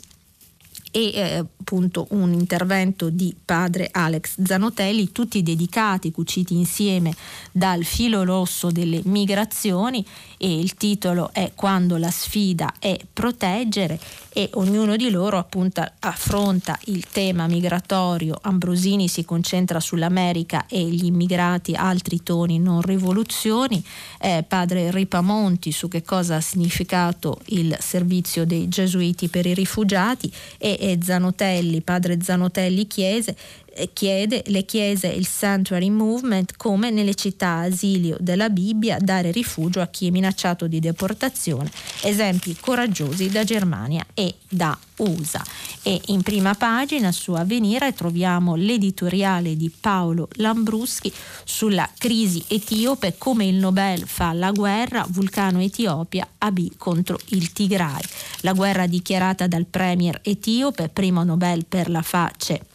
e eh, appunto un intervento di padre Alex Zanotelli, tutti dedicati, cuciti insieme dal filo rosso delle migrazioni e il titolo è Quando la sfida è proteggere e ognuno di loro appunto affronta il tema migratorio. Ambrosini si concentra sull'America e gli immigrati, altri toni non rivoluzioni, eh, padre Ripamonti su che cosa ha significato il servizio dei gesuiti per i rifugiati e, e Zanotelli, padre Zanotelli chiese chiede le chiese il Sanctuary Movement come nelle città asilio della Bibbia dare rifugio a chi è minacciato di deportazione, esempi coraggiosi da Germania e da USA. E in prima pagina su Avvenire troviamo l'editoriale di Paolo Lambruschi sulla crisi etiope, come il Nobel fa la guerra, vulcano Etiopia, AB contro il Tigray. La guerra dichiarata dal premier etiope, primo Nobel per la pace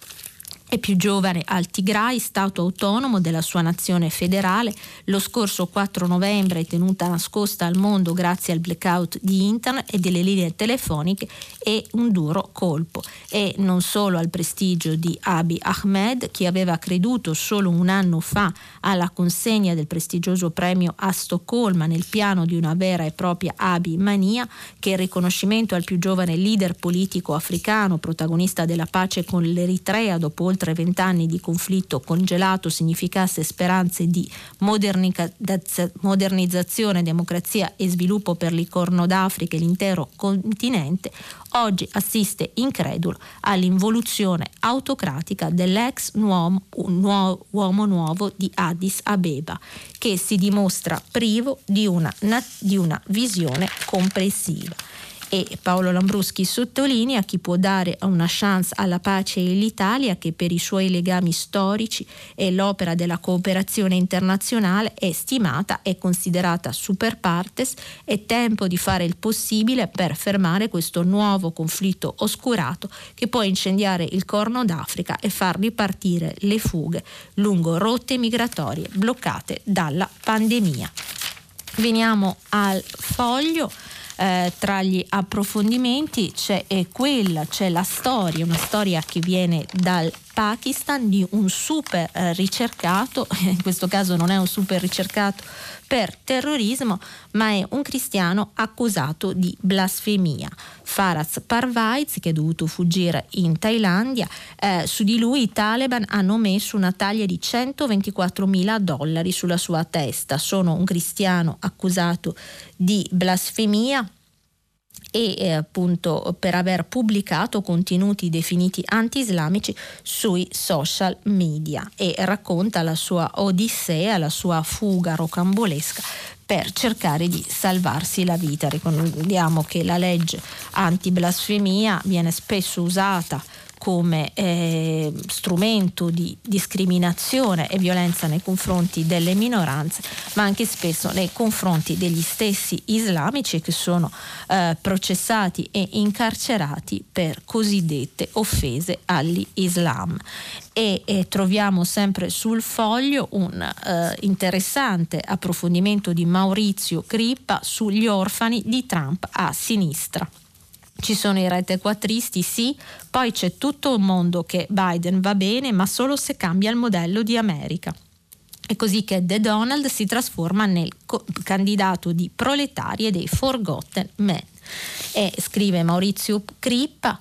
è più giovane al Tigray, stato autonomo della sua nazione federale. Lo scorso 4 novembre è tenuta nascosta al mondo grazie al blackout di internet e delle linee telefoniche e un duro colpo. E non solo al prestigio di Abiy Ahmed, chi aveva creduto solo un anno fa alla consegna del prestigioso premio a Stoccolma nel piano di una vera e propria Abiy mania, che il riconoscimento al più giovane leader politico africano, protagonista della pace con l'Eritrea dopo oltre vent'anni di conflitto congelato significasse speranze di modernizzazione, democrazia e sviluppo per il d'Africa e l'intero continente, oggi assiste incredulo all'involuzione autocratica dell'ex uomo, nuovo di Addis Abeba, che si dimostra privo di una, di una visione complessiva e Paolo Lambruschi sottolinea chi può dare una chance alla pace e l'Italia che per i suoi legami storici e l'opera della cooperazione internazionale è stimata e considerata super partes, è tempo di fare il possibile per fermare questo nuovo conflitto oscurato che può incendiare il Corno d'Africa e far ripartire le fughe lungo rotte migratorie bloccate dalla pandemia. Veniamo al foglio eh, tra gli approfondimenti c'è quella, c'è la storia, una storia che viene dal Pakistan di un super eh, ricercato, in questo caso non è un super ricercato per terrorismo, ma è un cristiano accusato di blasfemia. Faraz Parvaiz, che è dovuto fuggire in Thailandia, eh, su di lui i Taliban hanno messo una taglia di 124 mila dollari sulla sua testa. Sono un cristiano accusato di blasfemia e eh, appunto per aver pubblicato contenuti definiti anti-islamici sui social media e racconta la sua odissea, la sua fuga rocambolesca per cercare di salvarsi la vita. Ricordiamo che la legge anti-blasfemia viene spesso usata come eh, strumento di discriminazione e violenza nei confronti delle minoranze, ma anche spesso nei confronti degli stessi islamici che sono eh, processati e incarcerati per cosiddette offese all'Islam. E, e troviamo sempre sul foglio un eh, interessante approfondimento di Maurizio Crippa sugli orfani di Trump a sinistra. Ci sono i rete quattristi, sì, poi c'è tutto un mondo che Biden va bene, ma solo se cambia il modello di America. È così che The Donald si trasforma nel co- candidato di proletari e dei Forgotten Men. E scrive Maurizio Crippa.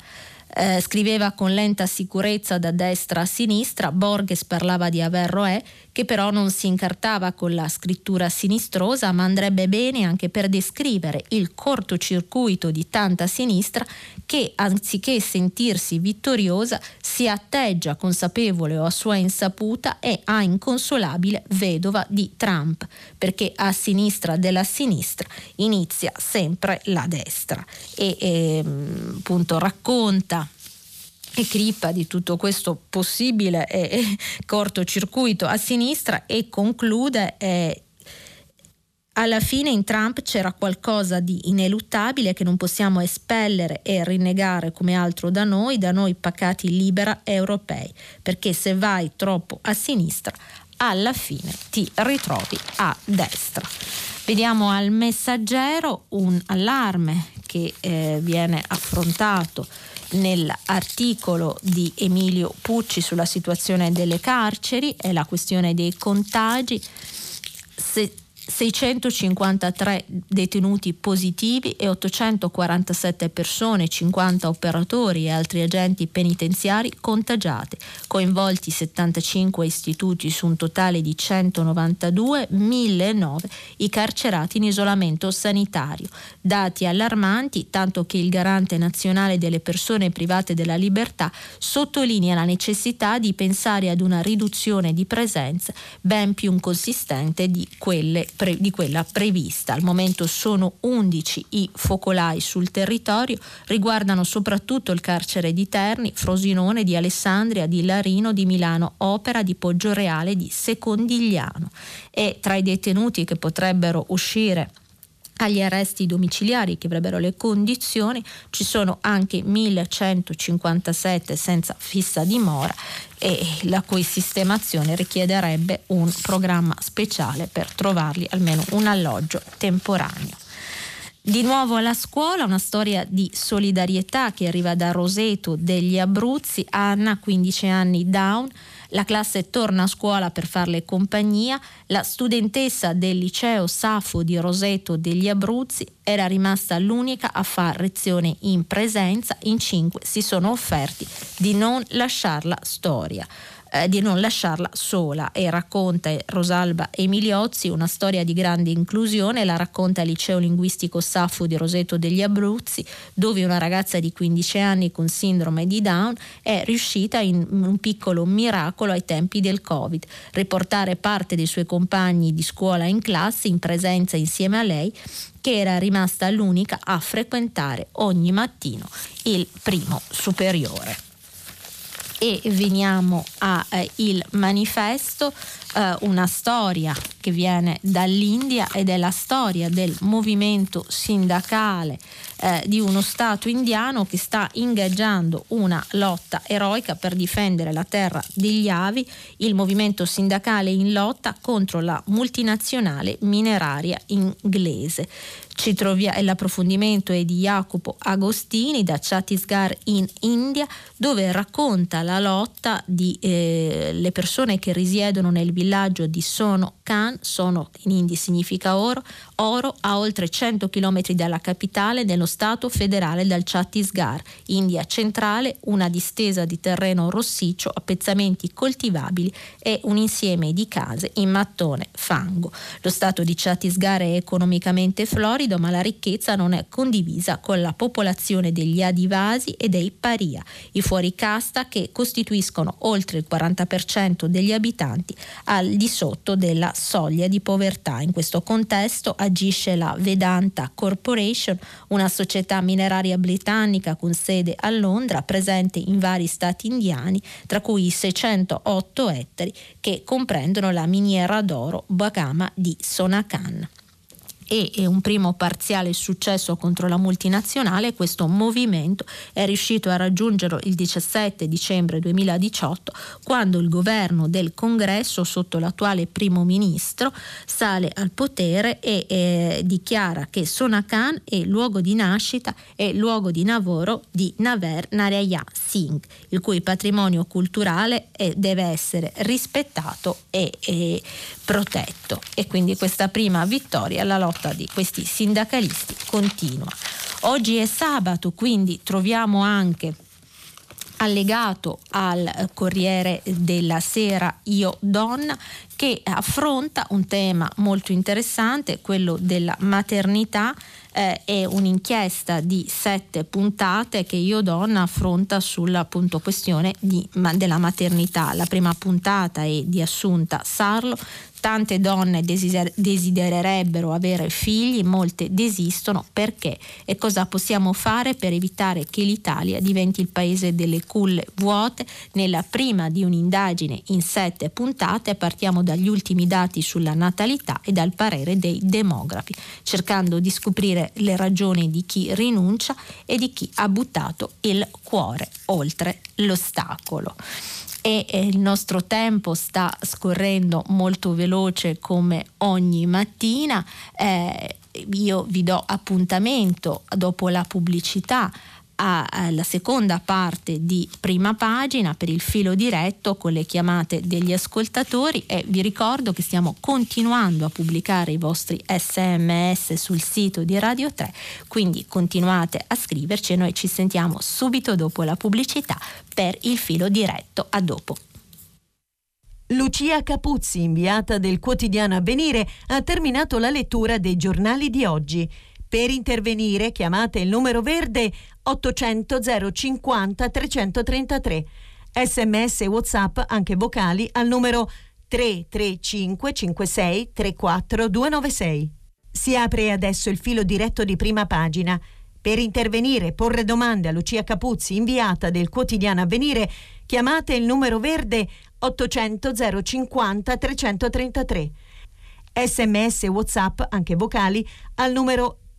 Eh, scriveva con lenta sicurezza da destra a sinistra, Borges parlava di Averroè, che però non si incartava con la scrittura sinistrosa, ma andrebbe bene anche per descrivere il cortocircuito di tanta sinistra che, anziché sentirsi vittoriosa, si atteggia consapevole o a sua insaputa e a inconsolabile vedova di Trump, perché a sinistra della sinistra inizia sempre la destra. E, e appunto racconta e crippa di tutto questo possibile eh, cortocircuito a sinistra e conclude eh, alla fine in Trump c'era qualcosa di ineluttabile che non possiamo espellere e rinnegare come altro da noi, da noi pacati libera europei, perché se vai troppo a sinistra alla fine ti ritrovi a destra. Vediamo al messaggero un allarme che eh, viene affrontato nell'articolo di Emilio Pucci sulla situazione delle carceri è la questione dei contagi. Se 653 detenuti positivi e 847 persone, 50 operatori e altri agenti penitenziari contagiate, coinvolti 75 istituti su un totale di 192, 1009 i carcerati in isolamento sanitario. Dati allarmanti, tanto che il garante nazionale delle persone private della libertà sottolinea la necessità di pensare ad una riduzione di presenza ben più consistente di quelle pre- di quella prevista. Al momento sono 11 i focolai sul territorio, riguardano soprattutto il carcere di Terni, Frosinone, di Alessandria, di Larino, di Milano Opera, di Poggioreale, di Secondigliano. E tra i detenuti che potrebbero uscire agli arresti domiciliari che avrebbero le condizioni, ci sono anche 1157 senza fissa dimora e la cui sistemazione richiederebbe un programma speciale per trovargli almeno un alloggio temporaneo. Di nuovo alla scuola, una storia di solidarietà che arriva da Roseto degli Abruzzi, Anna, 15 anni, down, la classe torna a scuola per farle compagnia. La studentessa del liceo Safo di Roseto degli Abruzzi era rimasta l'unica a fare lezione in presenza. In cinque si sono offerti di non lasciarla storia eh, di non lasciarla sola. E racconta Rosalba Emiliozzi una storia di grande inclusione, la racconta al liceo linguistico Safo di Roseto degli Abruzzi, dove una ragazza di 15 anni con sindrome di Down è riuscita in un piccolo miracolo ai tempi del Covid, riportare parte dei suoi compagni di scuola in classe in presenza insieme a lei che era rimasta l'unica a frequentare ogni mattino il primo superiore e veniamo al eh, manifesto, eh, una storia che viene dall'India ed è la storia del movimento sindacale eh, di uno Stato indiano che sta ingaggiando una lotta eroica per difendere la terra degli avi, il movimento sindacale in lotta contro la multinazionale mineraria inglese. Ci troviamo, l'approfondimento è di Jacopo Agostini da Chhattisgarh in India, dove racconta la lotta di eh, persone che risiedono nel villaggio di Sono Khan, Sono in hindi significa oro, oro a oltre 100 km dalla capitale nello stato federale del Chhattisgarh, India centrale, una distesa di terreno rossiccio a pezzamenti coltivabili e un insieme di case in mattone fango. Lo stato di Chhattisgarh è economicamente florido, ma la ricchezza non è condivisa con la popolazione degli adivasi e dei paria, i fuoricasta che costituiscono oltre il 40% degli abitanti al di sotto della soglia di povertà. In questo contesto agisce la Vedanta Corporation, una società mineraria britannica con sede a Londra, presente in vari stati indiani, tra cui 608 ettari che comprendono la miniera d'oro Bagama di Sonakan e un primo parziale successo contro la multinazionale, questo movimento è riuscito a raggiungere il 17 dicembre 2018 quando il governo del congresso sotto l'attuale primo ministro sale al potere e eh, dichiara che Sonakan è luogo di nascita e luogo di lavoro di Naver Narayya Singh, il cui patrimonio culturale è, deve essere rispettato e, e protetto. E quindi questa prima vittoria la lotta lotta di questi sindacalisti continua. Oggi è sabato, quindi troviamo anche allegato al Corriere della Sera Io Donna che affronta un tema molto interessante, quello della maternità. Eh, è un'inchiesta di sette puntate che Io Donna affronta sulla appunto, questione di, ma, della maternità. La prima puntata è di Assunta Sarlo, Tante donne desider- desidererebbero avere figli, molte desistono perché e cosa possiamo fare per evitare che l'Italia diventi il paese delle culle vuote. Nella prima di un'indagine in sette puntate partiamo dagli ultimi dati sulla natalità e dal parere dei demografi, cercando di scoprire le ragioni di chi rinuncia e di chi ha buttato il cuore oltre l'ostacolo e il nostro tempo sta scorrendo molto veloce come ogni mattina. Eh, io vi do appuntamento dopo la pubblicità alla seconda parte di prima pagina per il filo diretto con le chiamate degli ascoltatori e vi ricordo che stiamo continuando a pubblicare i vostri sms sul sito di Radio 3, quindi continuate a scriverci e noi ci sentiamo subito dopo la pubblicità per il filo diretto. A dopo. Lucia Capuzzi, inviata del quotidiano Avvenire, ha terminato la lettura dei giornali di oggi. Per intervenire chiamate il numero verde 800 050 333. Sms e WhatsApp anche vocali al numero 335 56 34 296. Si apre adesso il filo diretto di prima pagina. Per intervenire e porre domande a Lucia Capuzzi, inviata del quotidiano Avvenire, chiamate il numero verde 800 050 333. Sms WhatsApp, anche vocali, al numero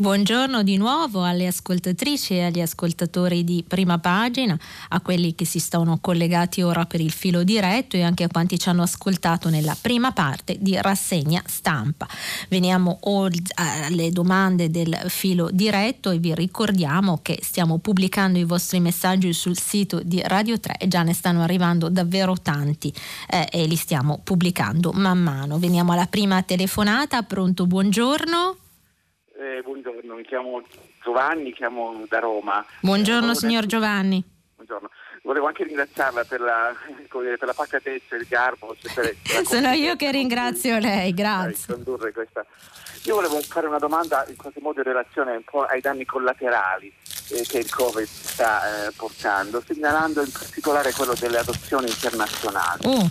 Buongiorno di nuovo alle ascoltatrici e agli ascoltatori di prima pagina, a quelli che si stanno collegati ora per il filo diretto e anche a quanti ci hanno ascoltato nella prima parte di rassegna stampa. Veniamo alle domande del filo diretto e vi ricordiamo che stiamo pubblicando i vostri messaggi sul sito di Radio 3 e già ne stanno arrivando davvero tanti eh, e li stiamo pubblicando man mano. Veniamo alla prima telefonata, pronto, buongiorno. Eh, buongiorno, mi chiamo Giovanni, chiamo da Roma. Buongiorno eh, signor Giovanni. Buongiorno. Volevo anche ringraziarla per la, per la pacatezza, il garbo. Per Sono io che ringrazio lei, grazie. Io volevo fare una domanda in qualche modo in relazione un po' ai danni collaterali eh, che il Covid sta eh, portando, segnalando in particolare quello delle adozioni internazionali. Uh.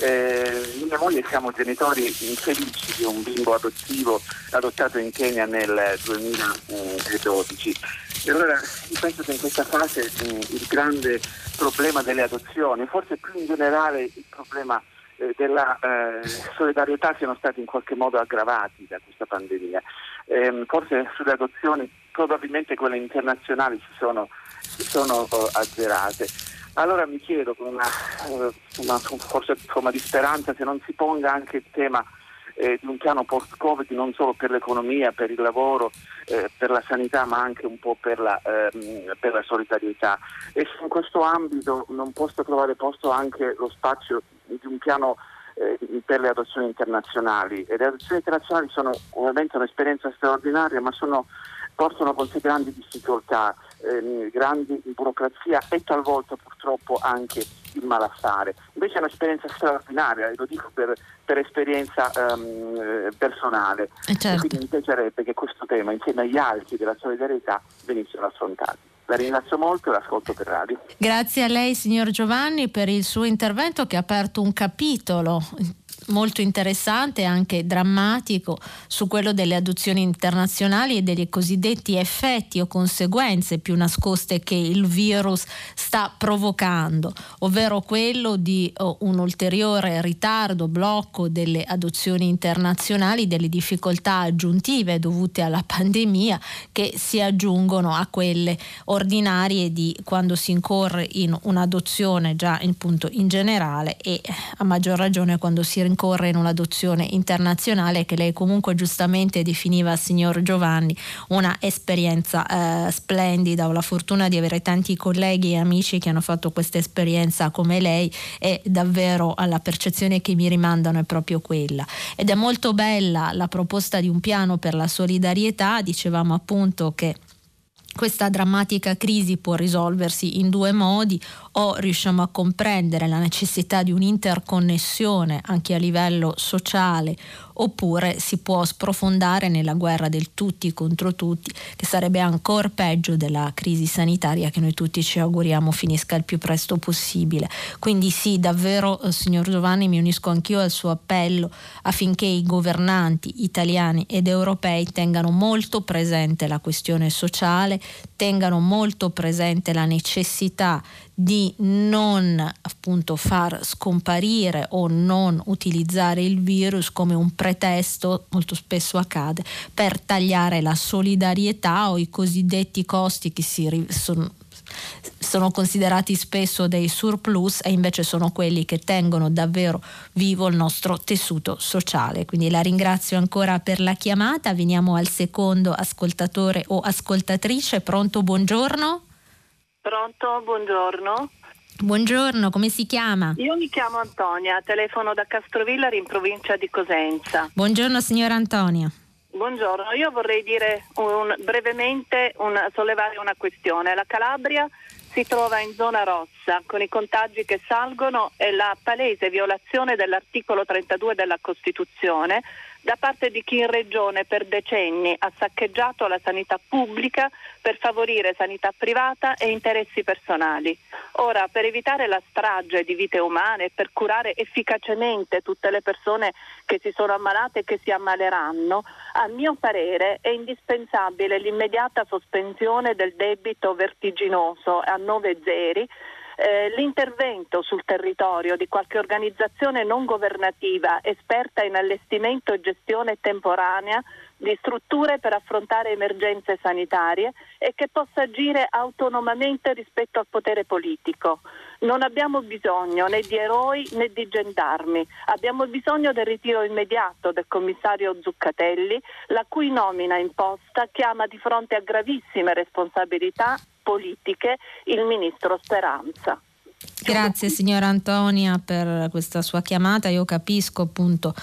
Eh, mia moglie siamo genitori infelici di un bimbo adottivo adottato in Kenya nel 2012. E allora io penso che in questa fase mh, il grande problema delle adozioni, forse più in generale il problema eh, della eh, solidarietà siano stati in qualche modo aggravati da questa pandemia. Eh, forse sulle adozioni probabilmente quelle internazionali si sono, si sono uh, azzerate. Allora mi chiedo con una, uh, una forse forma di speranza se non si ponga anche il tema eh, di un piano post-Covid non solo per l'economia, per il lavoro, eh, per la sanità, ma anche un po' per la, ehm, per la solidarietà. E in questo ambito non posso trovare posto anche lo spazio di un piano eh, per le adozioni internazionali. E le adozioni internazionali sono ovviamente un'esperienza straordinaria, ma sono, portano con sé grandi difficoltà, eh, grandi burocrazia e talvolta purtroppo anche il malaffare. Invece è un'esperienza straordinaria, e lo dico per, per esperienza um, personale. Eh certo. quindi mi piacerebbe che questo tema, insieme agli altri della solidarietà, venissero affrontati. La ringrazio molto e l'ascolto per radio. Grazie a lei signor Giovanni per il suo intervento che ha aperto un capitolo molto interessante e anche drammatico su quello delle adozioni internazionali e dei cosiddetti effetti o conseguenze più nascoste che il virus sta provocando, ovvero quello di oh, un ulteriore ritardo, blocco delle adozioni internazionali, delle difficoltà aggiuntive dovute alla pandemia che si aggiungono a quelle ordinarie di quando si incorre in un'adozione già in, punto in generale e a maggior ragione quando si rincorre incorre in un'adozione internazionale che lei comunque giustamente definiva, signor Giovanni, una esperienza eh, splendida. Ho la fortuna di avere tanti colleghi e amici che hanno fatto questa esperienza come lei e davvero la percezione che mi rimandano è proprio quella. Ed è molto bella la proposta di un piano per la solidarietà, dicevamo appunto che questa drammatica crisi può risolversi in due modi, o riusciamo a comprendere la necessità di un'interconnessione anche a livello sociale oppure si può sprofondare nella guerra del tutti contro tutti, che sarebbe ancora peggio della crisi sanitaria che noi tutti ci auguriamo finisca il più presto possibile. Quindi sì, davvero, eh, signor Giovanni, mi unisco anch'io al suo appello affinché i governanti italiani ed europei tengano molto presente la questione sociale, tengano molto presente la necessità di non appunto far scomparire o non utilizzare il virus come un pretesto, molto spesso accade, per tagliare la solidarietà o i cosiddetti costi che si sono, sono considerati spesso dei surplus e invece sono quelli che tengono davvero vivo il nostro tessuto sociale. Quindi la ringrazio ancora per la chiamata, veniamo al secondo ascoltatore o ascoltatrice. Pronto, buongiorno. Pronto, buongiorno. Buongiorno, come si chiama? Io mi chiamo Antonia, telefono da Castrovillari in provincia di Cosenza. Buongiorno signora Antonia. Buongiorno, io vorrei dire un, brevemente un, sollevare una questione. La Calabria si trova in zona rossa con i contagi che salgono e la palese violazione dell'articolo 32 della Costituzione da parte di chi in regione per decenni ha saccheggiato la sanità pubblica per favorire sanità privata e interessi personali. Ora, per evitare la strage di vite umane e per curare efficacemente tutte le persone che si sono ammalate e che si ammaleranno, a mio parere è indispensabile l'immediata sospensione del debito vertiginoso a nove zeri eh, l'intervento sul territorio di qualche organizzazione non governativa esperta in allestimento e gestione temporanea di strutture per affrontare emergenze sanitarie e che possa agire autonomamente rispetto al potere politico. Non abbiamo bisogno né di eroi né di gendarmi, abbiamo bisogno del ritiro immediato del commissario Zuccatelli, la cui nomina imposta chiama di fronte a gravissime responsabilità politiche il ministro Speranza. Grazie signora Antonia per questa sua chiamata, io capisco appunto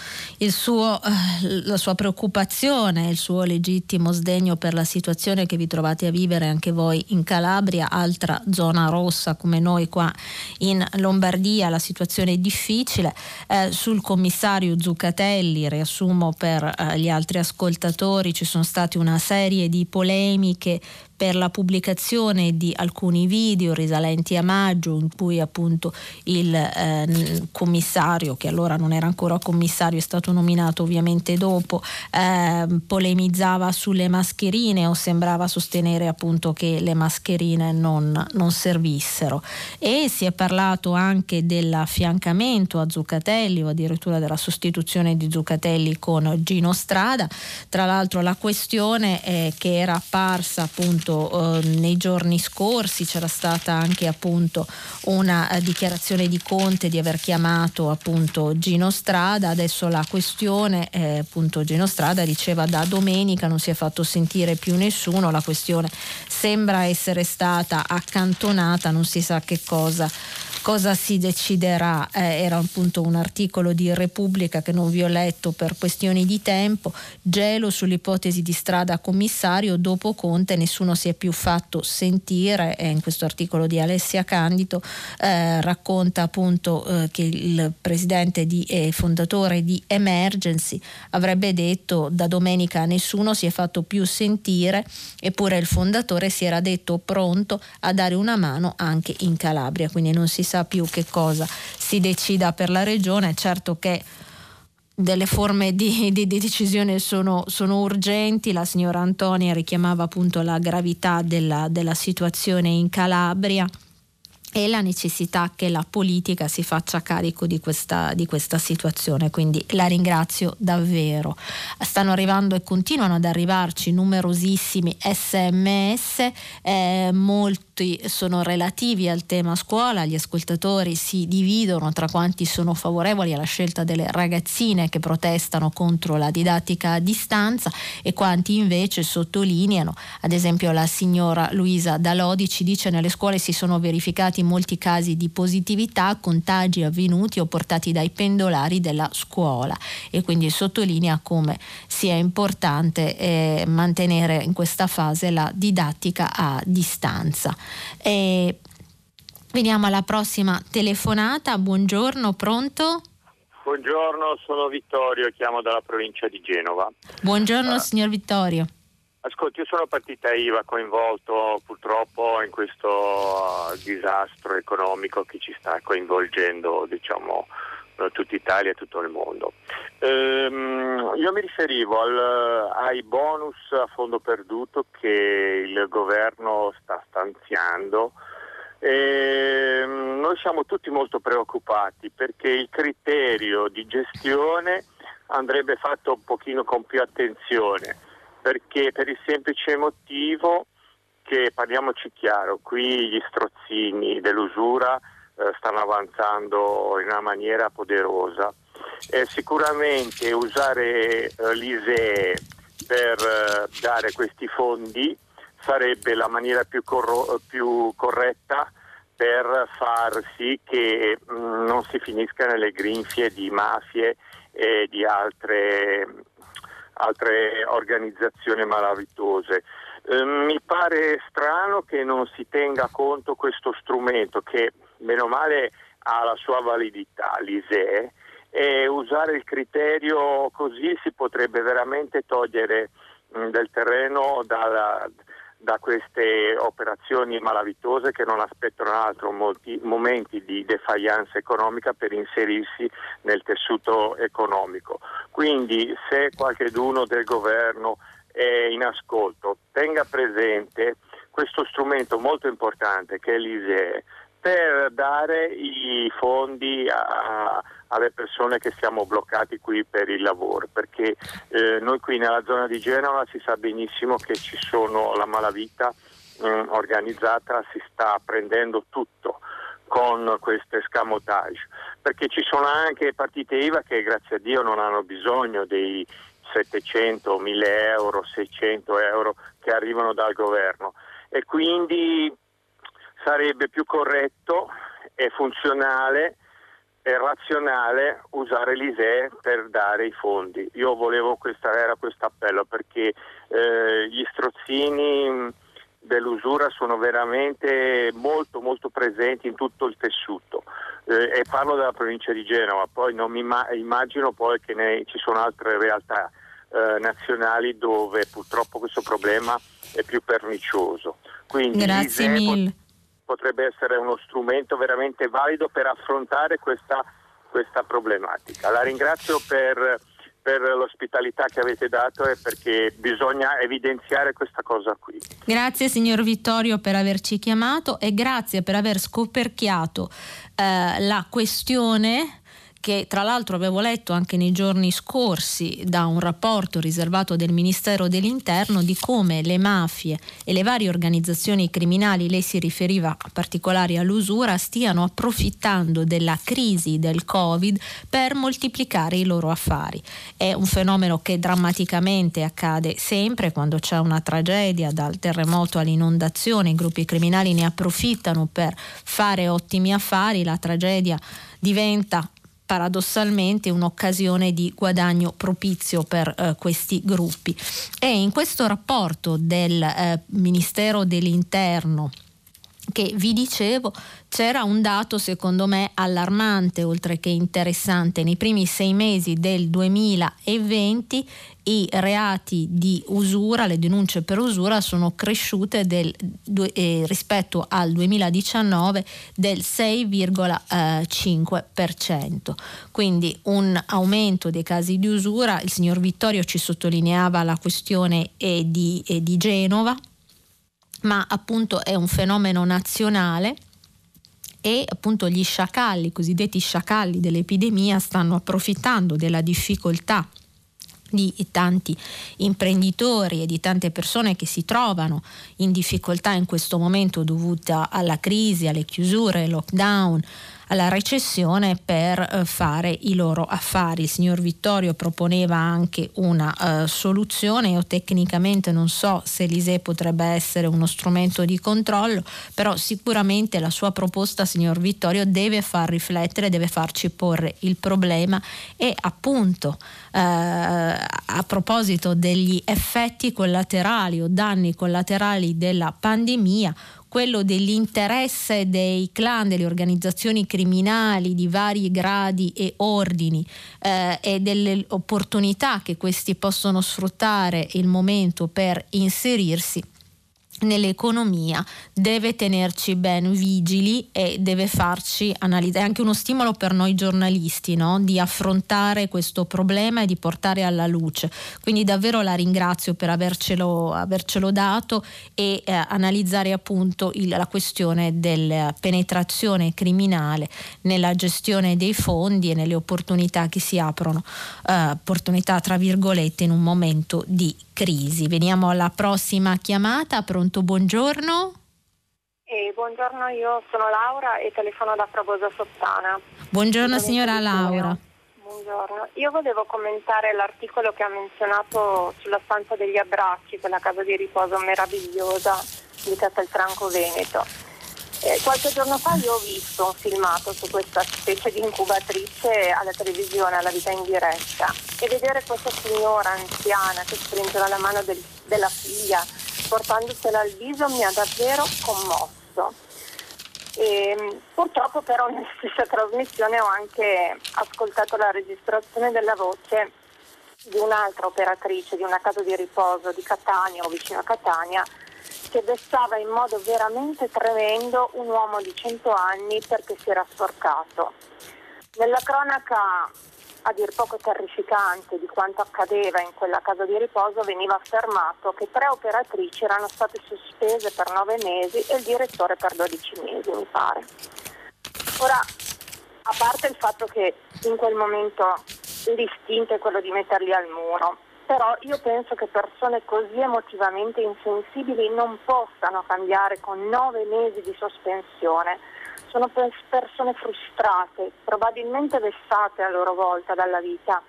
suo, eh, la sua preoccupazione, il suo legittimo sdegno per la situazione che vi trovate a vivere anche voi in Calabria, altra zona rossa come noi qua in Lombardia, la situazione è difficile. Eh, sul commissario Zuccatelli, riassumo per eh, gli altri ascoltatori, ci sono state una serie di polemiche per la pubblicazione di alcuni video risalenti a maggio in cui appunto il eh, commissario, che allora non era ancora commissario, è stato nominato ovviamente dopo, eh, polemizzava sulle mascherine o sembrava sostenere appunto che le mascherine non, non servissero. E si è parlato anche dell'affiancamento a Zuccatelli o addirittura della sostituzione di Zuccatelli con Gino Strada. Tra l'altro la questione eh, che era apparsa appunto appunto eh, nei giorni scorsi c'era stata anche appunto una eh, dichiarazione di Conte di aver chiamato appunto Gino Strada, adesso la questione eh, appunto Gino Strada diceva da domenica non si è fatto sentire più nessuno, la questione sembra essere stata accantonata, non si sa che cosa cosa si deciderà. Eh, era appunto un articolo di Repubblica che non vi ho letto per questioni di tempo. Gelo sull'ipotesi di strada commissario. Dopo Conte nessuno si è più fatto sentire. E in questo articolo di Alessia Candido eh, racconta appunto eh, che il presidente e fondatore di Emergency avrebbe detto da domenica nessuno si è fatto più sentire, eppure il fondatore si era detto pronto a dare una mano anche in Calabria. Quindi non si sa sa più che cosa si decida per la regione, certo che delle forme di, di, di decisione sono, sono, urgenti, la signora Antonia richiamava appunto la gravità della, della situazione in Calabria e la necessità che la politica si faccia carico di questa, di questa, situazione. Quindi la ringrazio davvero. Stanno arrivando e continuano ad arrivarci numerosissimi sms, eh, molti sono relativi al tema scuola, gli ascoltatori si dividono tra quanti sono favorevoli alla scelta delle ragazzine che protestano contro la didattica a distanza e quanti invece sottolineano, ad esempio la signora Luisa Dalodi ci dice nelle scuole si sono verificati molti casi di positività, contagi avvenuti o portati dai pendolari della scuola e quindi sottolinea come sia importante eh, mantenere in questa fase la didattica a distanza. E veniamo alla prossima telefonata. Buongiorno, pronto? Buongiorno, sono Vittorio, chiamo dalla provincia di Genova. Buongiorno uh, signor Vittorio. Ascolti, io sono partita IVA coinvolto purtroppo in questo uh, disastro economico che ci sta coinvolgendo, diciamo, uh, tutta Italia e tutto il mondo. Ehm, io mi riferivo al, ai bonus a fondo perduto che il governo sta stanziando. E ehm, noi siamo tutti molto preoccupati perché il criterio di gestione andrebbe fatto un pochino con più attenzione perché per il semplice motivo che parliamoci chiaro, qui gli strozzini dell'usura eh, stanno avanzando in una maniera poderosa. Eh, sicuramente usare eh, l'ISEE per eh, dare questi fondi sarebbe la maniera più, corro- più corretta per far sì che mh, mm, non si finisca nelle grinfie di mafie e di altre altre organizzazioni malavitose. Eh, mi pare strano che non si tenga conto questo strumento che, meno male, ha la sua validità, l'ISEE, e usare il criterio così si potrebbe veramente togliere del terreno dalla, da queste operazioni malavitose che non aspettano altro molti momenti di defiance economica per inserirsi nel tessuto economico. Quindi se qualcuno del governo è in ascolto tenga presente questo strumento molto importante che è l'ISEE per dare i fondi a, alle persone che siamo bloccati qui per il lavoro, perché eh, noi qui nella zona di Genova si sa benissimo che ci sono la malavita mm, organizzata, si sta prendendo tutto con queste scamotage, perché ci sono anche partite IVA che grazie a Dio non hanno bisogno dei 700, 1000 euro, 600 euro che arrivano dal governo. E quindi sarebbe più corretto e funzionale è razionale usare l'ISEE per dare i fondi. Io volevo questa, era questo appello perché eh, gli strozzini dell'usura sono veramente molto molto presenti in tutto il tessuto eh, e parlo della provincia di Genova, poi non mi ma- immagino poi che ne- ci sono altre realtà eh, nazionali dove purtroppo questo problema è più pernicioso. Quindi Grazie mille potrebbe essere uno strumento veramente valido per affrontare questa, questa problematica. La ringrazio per, per l'ospitalità che avete dato e perché bisogna evidenziare questa cosa qui. Grazie signor Vittorio per averci chiamato e grazie per aver scoperchiato eh, la questione che tra l'altro avevo letto anche nei giorni scorsi da un rapporto riservato del Ministero dell'Interno di come le mafie e le varie organizzazioni criminali, lei si riferiva a particolari all'usura, stiano approfittando della crisi del Covid per moltiplicare i loro affari. È un fenomeno che drammaticamente accade sempre quando c'è una tragedia, dal terremoto all'inondazione, i gruppi criminali ne approfittano per fare ottimi affari, la tragedia diventa paradossalmente un'occasione di guadagno propizio per eh, questi gruppi. E in questo rapporto del eh, Ministero dell'Interno che vi dicevo c'era un dato secondo me allarmante oltre che interessante. Nei primi sei mesi del 2020 i reati di usura, le denunce per usura sono cresciute del, eh, rispetto al 2019 del 6,5%. Quindi un aumento dei casi di usura. Il signor Vittorio ci sottolineava la questione eh, di, eh, di Genova ma appunto è un fenomeno nazionale e appunto gli sciacalli, i cosiddetti sciacalli dell'epidemia, stanno approfittando della difficoltà di tanti imprenditori e di tante persone che si trovano in difficoltà in questo momento dovuta alla crisi, alle chiusure, al lockdown, alla recessione per eh, fare i loro affari. Il signor Vittorio proponeva anche una uh, soluzione, io tecnicamente non so se l'ISE potrebbe essere uno strumento di controllo, però sicuramente la sua proposta, signor Vittorio, deve far riflettere, deve farci porre il problema e appunto uh, a proposito degli effetti collaterali o danni collaterali della pandemia, quello dell'interesse dei clan, delle organizzazioni criminali di vari gradi e ordini eh, e delle opportunità che questi possono sfruttare il momento per inserirsi nell'economia deve tenerci ben vigili e deve farci analizzare, è anche uno stimolo per noi giornalisti no? di affrontare questo problema e di portare alla luce. Quindi davvero la ringrazio per avercelo, avercelo dato e eh, analizzare appunto il, la questione della penetrazione criminale nella gestione dei fondi e nelle opportunità che si aprono, eh, opportunità tra virgolette in un momento di crisi. Veniamo alla prossima chiamata. Pronto, buongiorno. Eh, buongiorno, io sono Laura e telefono da Fragosa Sottana. Buongiorno signora Laura. Buongiorno, io volevo commentare l'articolo che ha menzionato sulla stanza degli abbracci, quella casa di riposo meravigliosa di Castelfranco Veneto. Eh, qualche giorno fa io ho visto un filmato su questa specie di incubatrice alla televisione, alla vita in diretta, e vedere questa signora anziana che stringeva la mano del, della figlia portandosela al viso mi ha davvero commosso. E, ehm, purtroppo però nella stessa trasmissione ho anche ascoltato la registrazione della voce di un'altra operatrice di una casa di riposo di Catania o vicino a Catania che vessava in modo veramente tremendo un uomo di 100 anni perché si era sporcato. Nella cronaca a dir poco terrificante di quanto accadeva in quella casa di riposo veniva affermato che tre operatrici erano state sospese per nove mesi e il direttore per 12 mesi, mi pare. Ora, a parte il fatto che in quel momento l'istinto è quello di metterli al muro, però io penso che persone così emotivamente insensibili non possano cambiare con nove mesi di sospensione. Sono persone frustrate, probabilmente vessate a loro volta dalla vita,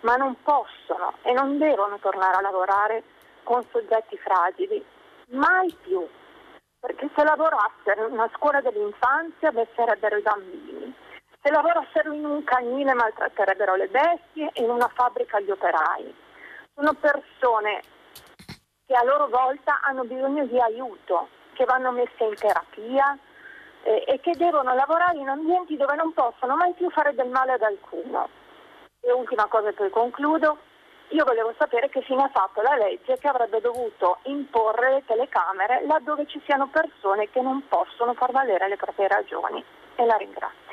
ma non possono e non devono tornare a lavorare con soggetti fragili, mai più, perché se lavorassero in una scuola dell'infanzia vesserebbero i bambini, se lavorassero in un canile maltratterebbero le bestie e in una fabbrica gli operai. Sono persone che a loro volta hanno bisogno di aiuto, che vanno messe in terapia, eh, e che devono lavorare in ambienti dove non possono mai più fare del male ad alcuno. E ultima cosa e poi concludo, io volevo sapere che fine ha fatto la legge che avrebbe dovuto imporre le telecamere laddove ci siano persone che non possono far valere le proprie ragioni. E la ringrazio.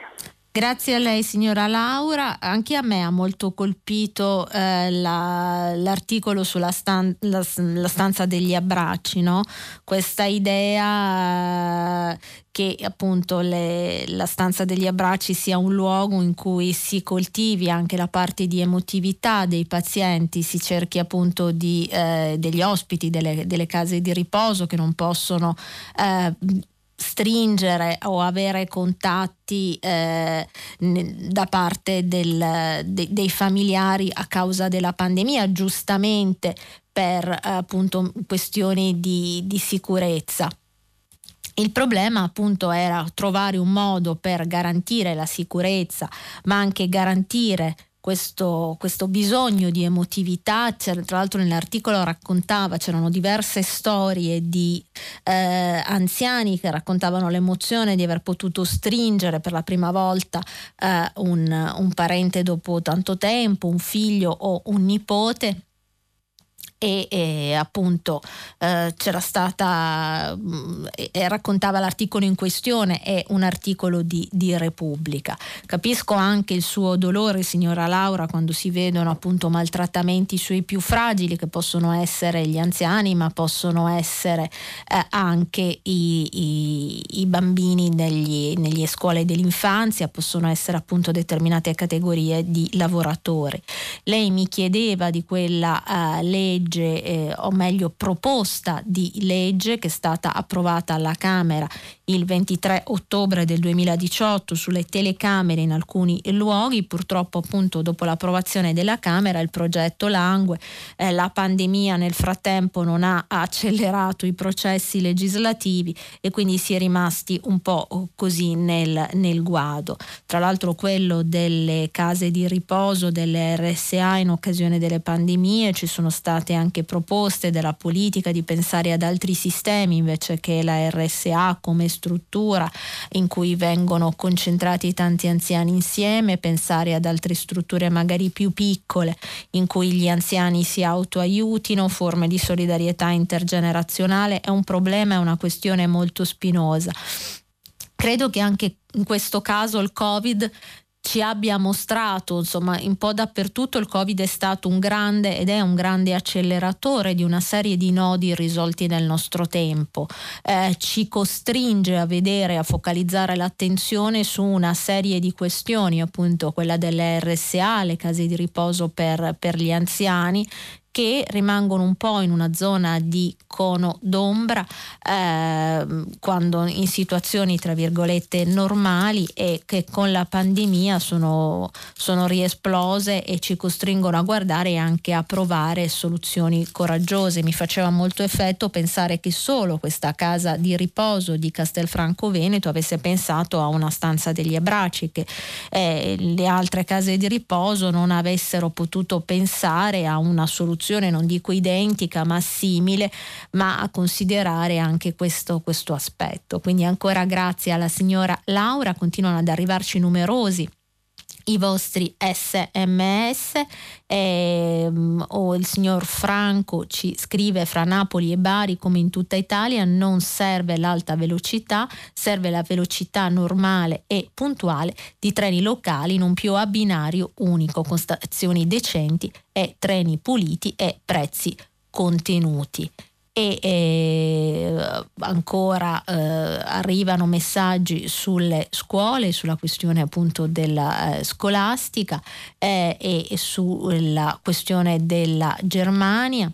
Grazie a lei signora Laura, anche a me ha molto colpito eh, la, l'articolo sulla stan- la, la stanza degli abbracci, no? questa idea che appunto le, la stanza degli abbracci sia un luogo in cui si coltivi anche la parte di emotività dei pazienti, si cerchi appunto di, eh, degli ospiti delle, delle, case di riposo che non possono eh, stringere o avere contatti eh, da parte del, de, dei familiari a causa della pandemia, giustamente per appunto questioni di, di sicurezza. Il problema appunto era trovare un modo per garantire la sicurezza, ma anche garantire questo, questo, bisogno di emotività, tra l'altro nell'articolo raccontava, c'erano diverse storie di eh, anziani che raccontavano l'emozione di aver potuto stringere per la prima volta eh, un, un parente dopo tanto tempo, un figlio o un nipote e, e appunto eh, c'era stata, mh, e raccontava l'articolo in questione, è un articolo di, di, Repubblica. Capisco anche il suo dolore, signora Laura, quando si vedono appunto maltrattamenti sui più fragili, che possono essere gli anziani, ma possono essere eh, anche i, i, i bambini negli, nelle scuole dell'infanzia, possono essere appunto determinate categorie di lavoratori. Lei mi chiedeva di quella uh, legge legge, eh, o meglio proposta di legge che è stata approvata alla Camera il 23 ottobre del 2018 sulle telecamere in alcuni luoghi. Purtroppo appunto dopo l'approvazione della Camera il progetto langue, eh, la pandemia nel frattempo non ha accelerato i processi legislativi e quindi si è rimasti un po' così nel, nel guado. Tra l'altro quello delle case di riposo, delle RSA in occasione delle pandemie, ci sono state anche proposte della politica di pensare ad altri sistemi invece che la RSA come struttura in cui vengono concentrati tanti anziani insieme, pensare ad altre strutture magari più piccole in cui gli anziani si autoaiutino, forme di solidarietà intergenerazionale, è un problema, è una questione molto spinosa. Credo che anche in questo caso il Covid ci abbia mostrato, insomma, un po' dappertutto il Covid è stato un grande ed è un grande acceleratore di una serie di nodi irrisolti nel nostro tempo. Eh, ci costringe a vedere, a focalizzare l'attenzione su una serie di questioni, appunto quella delle RSA, le case di riposo per, per gli anziani, che rimangono un po' in una zona di cono d'ombra eh, quando in situazioni tra virgolette normali e che con la pandemia sono, sono riesplose e ci costringono a guardare e anche a provare soluzioni coraggiose. Mi faceva molto effetto pensare che solo questa casa di riposo di Castelfranco Veneto avesse pensato a una stanza degli abbracci, che eh, le altre case di riposo non avessero potuto pensare a una soluzione soluzione non dico identica ma simile, ma a considerare anche questo, questo aspetto. Quindi ancora grazie alla signora Laura, continuano ad arrivarci numerosi i vostri sms ehm, o il signor Franco ci scrive fra Napoli e Bari come in tutta Italia non serve l'alta velocità serve la velocità normale e puntuale di treni locali non più a binario unico con stazioni decenti e treni puliti e prezzi contenuti e eh, ancora eh, arrivano messaggi sulle scuole, sulla questione appunto della eh, scolastica eh, e sulla questione della Germania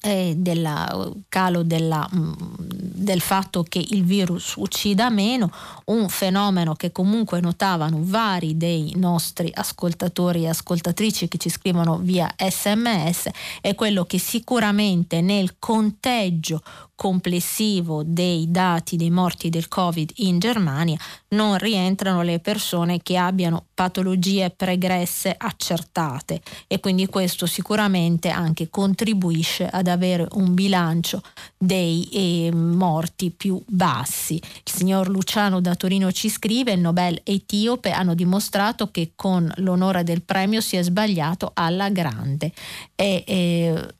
e del calo della, mm, del fatto che il virus uccida meno, un fenomeno che comunque notavano vari dei nostri ascoltatori e ascoltatrici che ci scrivono via sms, è quello che sicuramente nel conteggio complessivo dei dati dei morti del Covid in Germania non rientrano le persone che abbiano patologie pregresse accertate e quindi questo sicuramente anche contribuisce ad avere un bilancio dei eh, morti più bassi. Il signor Luciano da Torino ci scrive il Nobel etiope hanno dimostrato che con l'onore del premio si è sbagliato alla grande. E, eh,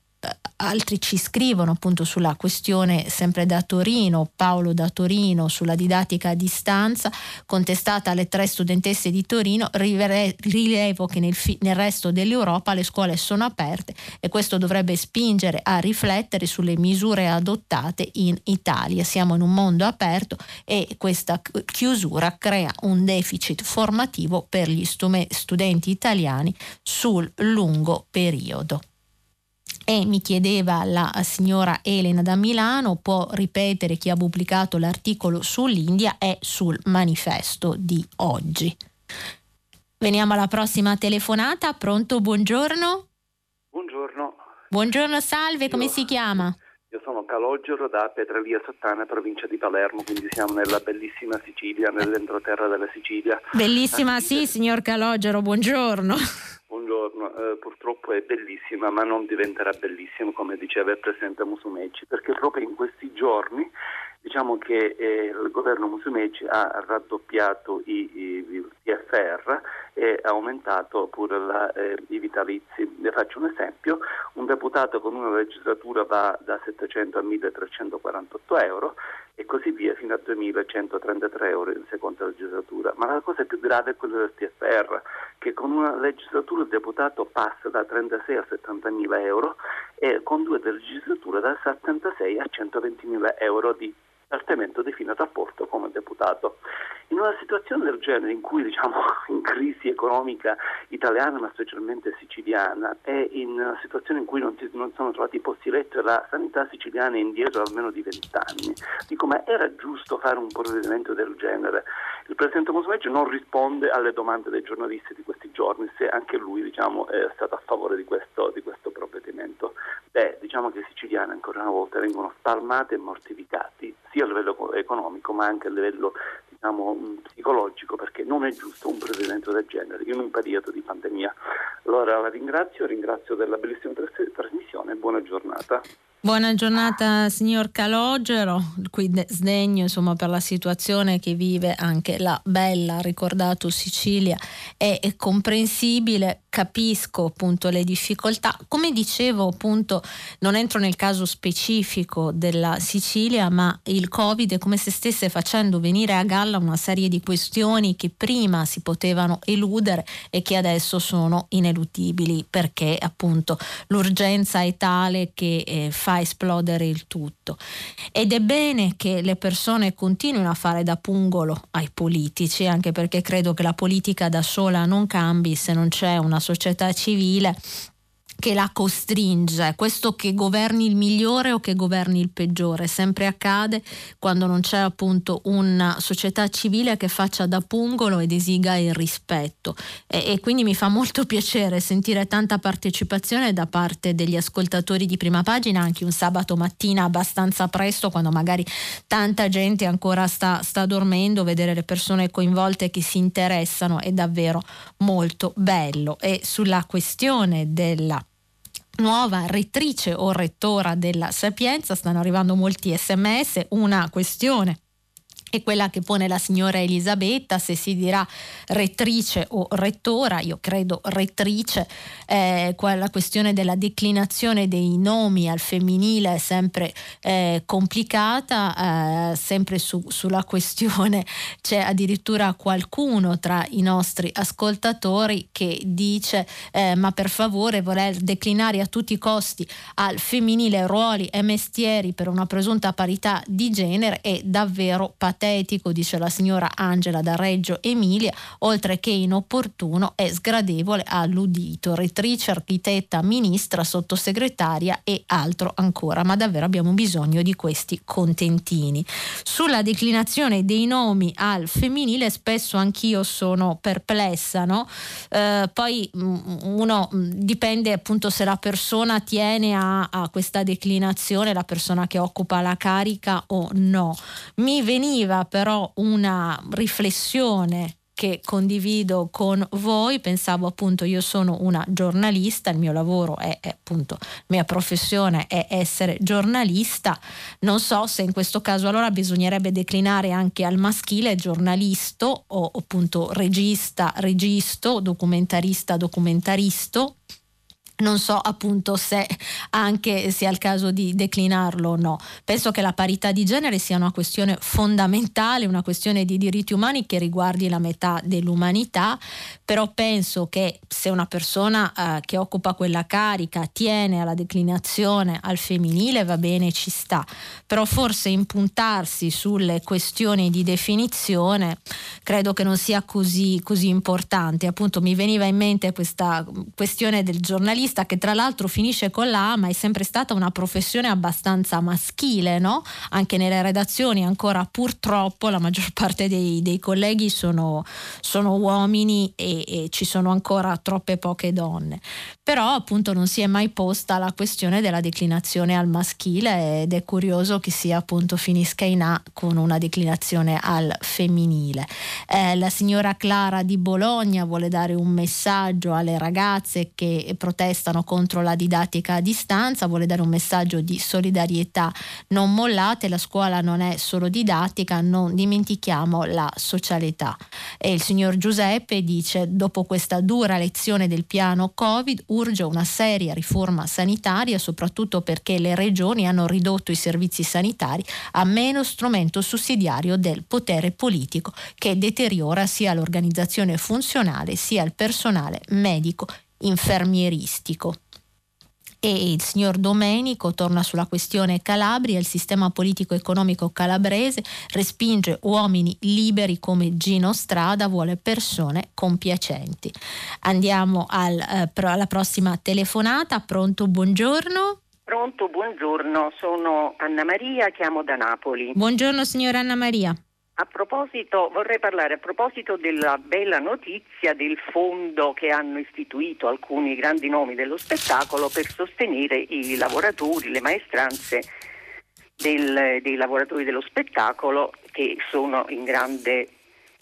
altri ci scrivono appunto sulla questione sempre da Torino, Paolo da Torino, sulla didattica a distanza, contestata alle tre studentesse di Torino, rilevo che nel, nel resto dell'Europa le scuole sono aperte e questo dovrebbe spingere a riflettere sulle misure adottate in Italia. Siamo in un mondo aperto e questa chiusura crea un deficit formativo per gli studenti italiani sul lungo periodo e mi chiedeva la signora Elena da Milano, può ripetere chi ha pubblicato l'articolo sull'India e sul manifesto di oggi. Veniamo alla prossima telefonata, pronto, buongiorno? Buongiorno. Buongiorno, salve, come si chiama? Io sono Calogero da Petralia Sottana, provincia di Palermo, quindi siamo nella bellissima Sicilia, nell'entroterra della Sicilia. Bellissima, sì, signor Calogero, buongiorno. Buongiorno, eh, purtroppo è bellissima, ma non diventerà bellissima, come diceva il Presidente Musumeci, perché proprio in questi giorni diciamo che eh, il governo Musumeci ha raddoppiato i, i, i TFR e ha aumentato pure la, eh, i vitalizi. Ne faccio un esempio, un deputato con una legislatura va da 700 a 1348 euro e così via fino a 2.133 euro in seconda legislatura. Ma la cosa più grave è quella del TFR, che con una legislatura il deputato passa da 36 a 70.000 euro e con due legislature da 76 a 120.000 euro di trattamento di fine rapporto come deputato. In una situazione del genere in cui diciamo in crisi economica italiana ma specialmente siciliana e in una situazione in cui non, si, non sono trovati posti letto e la sanità siciliana è indietro almeno di vent'anni, dico ma era giusto fare un provvedimento del genere? Il Presidente Musumeci non risponde alle domande dei giornalisti di questi giorni se anche lui diciamo, è stato a favore di questo, di questo provvedimento. Beh, diciamo che i siciliani ancora una volta vengono spalmati e mortificati sia a livello economico ma anche a livello diciamo, psicologico perché non è giusto un provvedimento del genere in un periodo di pandemia. Allora la ringrazio, ringrazio della bellissima trasmissione e buona giornata. Buona giornata signor Calogero, qui sdegno insomma, per la situazione che vive anche la bella, ricordato Sicilia, è, è comprensibile, capisco appunto le difficoltà. Come dicevo appunto non entro nel caso specifico della Sicilia, ma il Covid è come se stesse facendo venire a galla una serie di questioni che prima si potevano eludere e che adesso sono ineludibili perché appunto l'urgenza è tale che eh, fa fa esplodere il tutto. Ed è bene che le persone continuino a fare da pungolo ai politici, anche perché credo che la politica da sola non cambi se non c'è una società civile che la costringe, questo che governi il migliore o che governi il peggiore, sempre accade quando non c'è appunto una società civile che faccia da pungolo ed esiga il rispetto. E, e quindi mi fa molto piacere sentire tanta partecipazione da parte degli ascoltatori di prima pagina anche un sabato mattina abbastanza presto quando magari tanta gente ancora sta, sta dormendo, vedere le persone coinvolte che si interessano è davvero molto bello. E sulla questione della nuova rettrice o rettora della Sapienza, stanno arrivando molti sms, una questione è quella che pone la signora Elisabetta, se si dirà rettrice o rettora, io credo rettrice, eh, la questione della declinazione dei nomi al femminile è sempre eh, complicata, eh, sempre su, sulla questione c'è addirittura qualcuno tra i nostri ascoltatori che dice eh, ma per favore voler declinare a tutti i costi al femminile ruoli e mestieri per una presunta parità di genere è davvero patetico patetico, dice la signora Angela da Reggio Emilia, oltre che inopportuno è sgradevole all'udito, rettrice, architetta, ministra, sottosegretaria e altro ancora, ma davvero abbiamo bisogno di questi contentini. Sulla declinazione dei nomi al femminile spesso anch'io sono perplessa, no? Eh, poi mm, uno mm, dipende appunto se la persona tiene a, a questa declinazione, la persona che occupa la carica o no. Mi veniva aveva però una riflessione che condivido con voi, pensavo appunto io sono una giornalista, il mio lavoro è, è appunto, la mia professione è essere giornalista, non so se in questo caso allora bisognerebbe declinare anche al maschile giornalisto o appunto regista, registo, documentarista, documentaristo non so appunto se anche sia il caso di declinarlo o no. Penso che la parità di genere sia una questione fondamentale, una questione di diritti umani che riguardi la metà dell'umanità, però penso che se una persona eh, che occupa quella carica tiene alla declinazione al femminile va bene, ci sta, però forse impuntarsi sulle questioni di definizione credo che non sia così, così importante. Appunto mi veniva in mente questa questione del giornalista giornalista che tra l'altro finisce con la A, ma è sempre stata una professione abbastanza maschile, no? Anche nelle redazioni ancora purtroppo la maggior parte dei, dei colleghi sono, sono uomini e, e, ci sono ancora troppe poche donne. Però appunto non si è mai posta la questione della declinazione al maschile ed è curioso che sia appunto finisca in A con una declinazione al femminile. Eh, la signora Clara di Bologna vuole dare un messaggio alle ragazze che protestano protestano contro la didattica a distanza, vuole dare un messaggio di solidarietà. Non mollate, la scuola non è solo didattica, non dimentichiamo la socialità. E il signor Giuseppe dice, dopo questa dura lezione del piano Covid, urge una seria riforma sanitaria, soprattutto perché le regioni hanno ridotto i servizi sanitari a meno strumento sussidiario del potere politico che deteriora sia l'organizzazione funzionale sia il personale medico infermieristico. E il signor Domenico torna sulla questione Calabria, il sistema politico-economico calabrese respinge uomini liberi come Gino Strada, vuole persone compiacenti. Andiamo al, eh, alla prossima telefonata, pronto, buongiorno. Pronto, buongiorno, sono Anna Maria, chiamo da Napoli. Buongiorno signora Anna Maria. A proposito, vorrei parlare a proposito della bella notizia del fondo che hanno istituito alcuni grandi nomi dello spettacolo per sostenere i lavoratori, le maestranze del, dei lavoratori dello spettacolo che sono in grande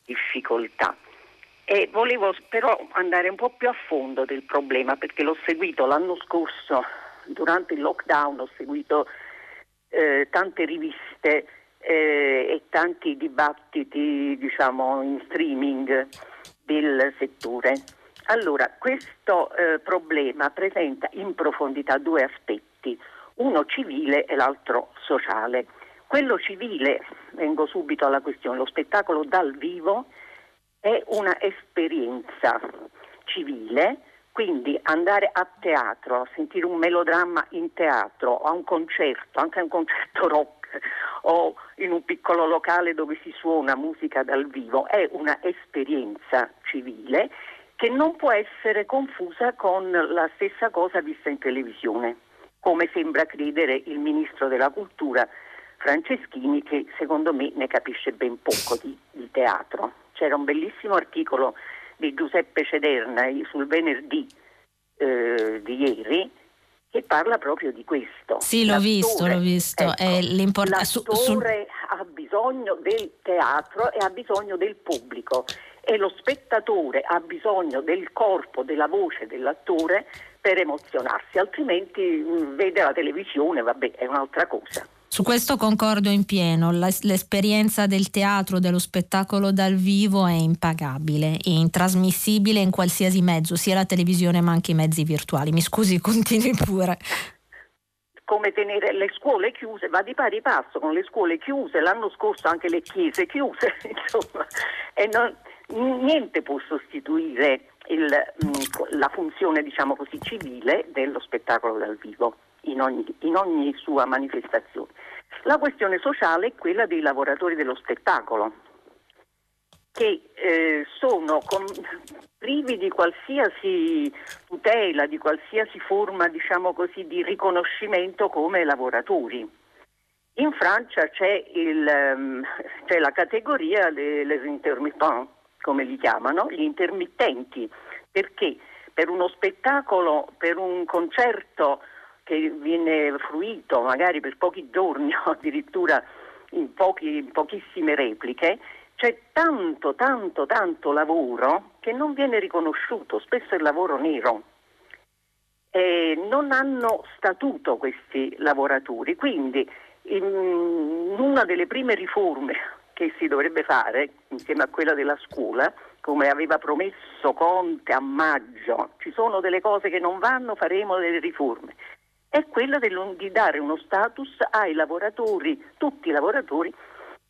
difficoltà. E volevo però andare un po' più a fondo del problema perché l'ho seguito l'anno scorso durante il lockdown, ho seguito eh, tante riviste eh, e tanti dibattiti diciamo, in streaming del settore. Allora, questo eh, problema presenta in profondità due aspetti, uno civile e l'altro sociale. Quello civile, vengo subito alla questione, lo spettacolo dal vivo è una esperienza civile, quindi andare a teatro, a sentire un melodramma in teatro, a un concerto, anche a un concerto rock, o in un piccolo locale dove si suona musica dal vivo, è una esperienza civile che non può essere confusa con la stessa cosa vista in televisione, come sembra credere il ministro della cultura Franceschini che secondo me ne capisce ben poco di, di teatro. C'era un bellissimo articolo di Giuseppe Cederna sul venerdì eh, di ieri che parla proprio di questo. Sì, l'ho l'attore, visto, l'ho visto. Ecco, l'attore su, su... ha bisogno del teatro e ha bisogno del pubblico e lo spettatore ha bisogno del corpo, della voce dell'attore per emozionarsi, altrimenti mh, mm, vede la televisione, vabbè, è un'altra cosa. Su questo concordo in pieno, l'esperienza del teatro, dello spettacolo dal vivo è impagabile, è intrasmissibile in qualsiasi mezzo, sia la televisione ma anche i mezzi virtuali. Mi scusi, continui pure. Come tenere le scuole chiuse, va di pari passo con le scuole chiuse, l'anno scorso anche le chiese chiuse, insomma, e non, niente può sostituire il, la funzione, diciamo così, civile dello spettacolo dal vivo in ogni, in ogni sua manifestazione. La questione sociale è quella dei lavoratori dello spettacolo, che eh, sono con, privi di qualsiasi tutela, di qualsiasi forma diciamo così, di riconoscimento come lavoratori. In Francia c'è, il, um, c'è la categoria des intermittents, come li chiamano, gli intermittenti, perché per uno spettacolo, per un concerto che viene fruito magari per pochi giorni o addirittura in, pochi, in pochissime repliche, c'è tanto, tanto, tanto lavoro che non viene riconosciuto, spesso è lavoro nero. E non hanno statuto questi lavoratori, quindi in una delle prime riforme che si dovrebbe fare, insieme a quella della scuola, come aveva promesso Conte a maggio, ci sono delle cose che non vanno, faremo delle riforme, è quella di dare uno status ai lavoratori, tutti i lavoratori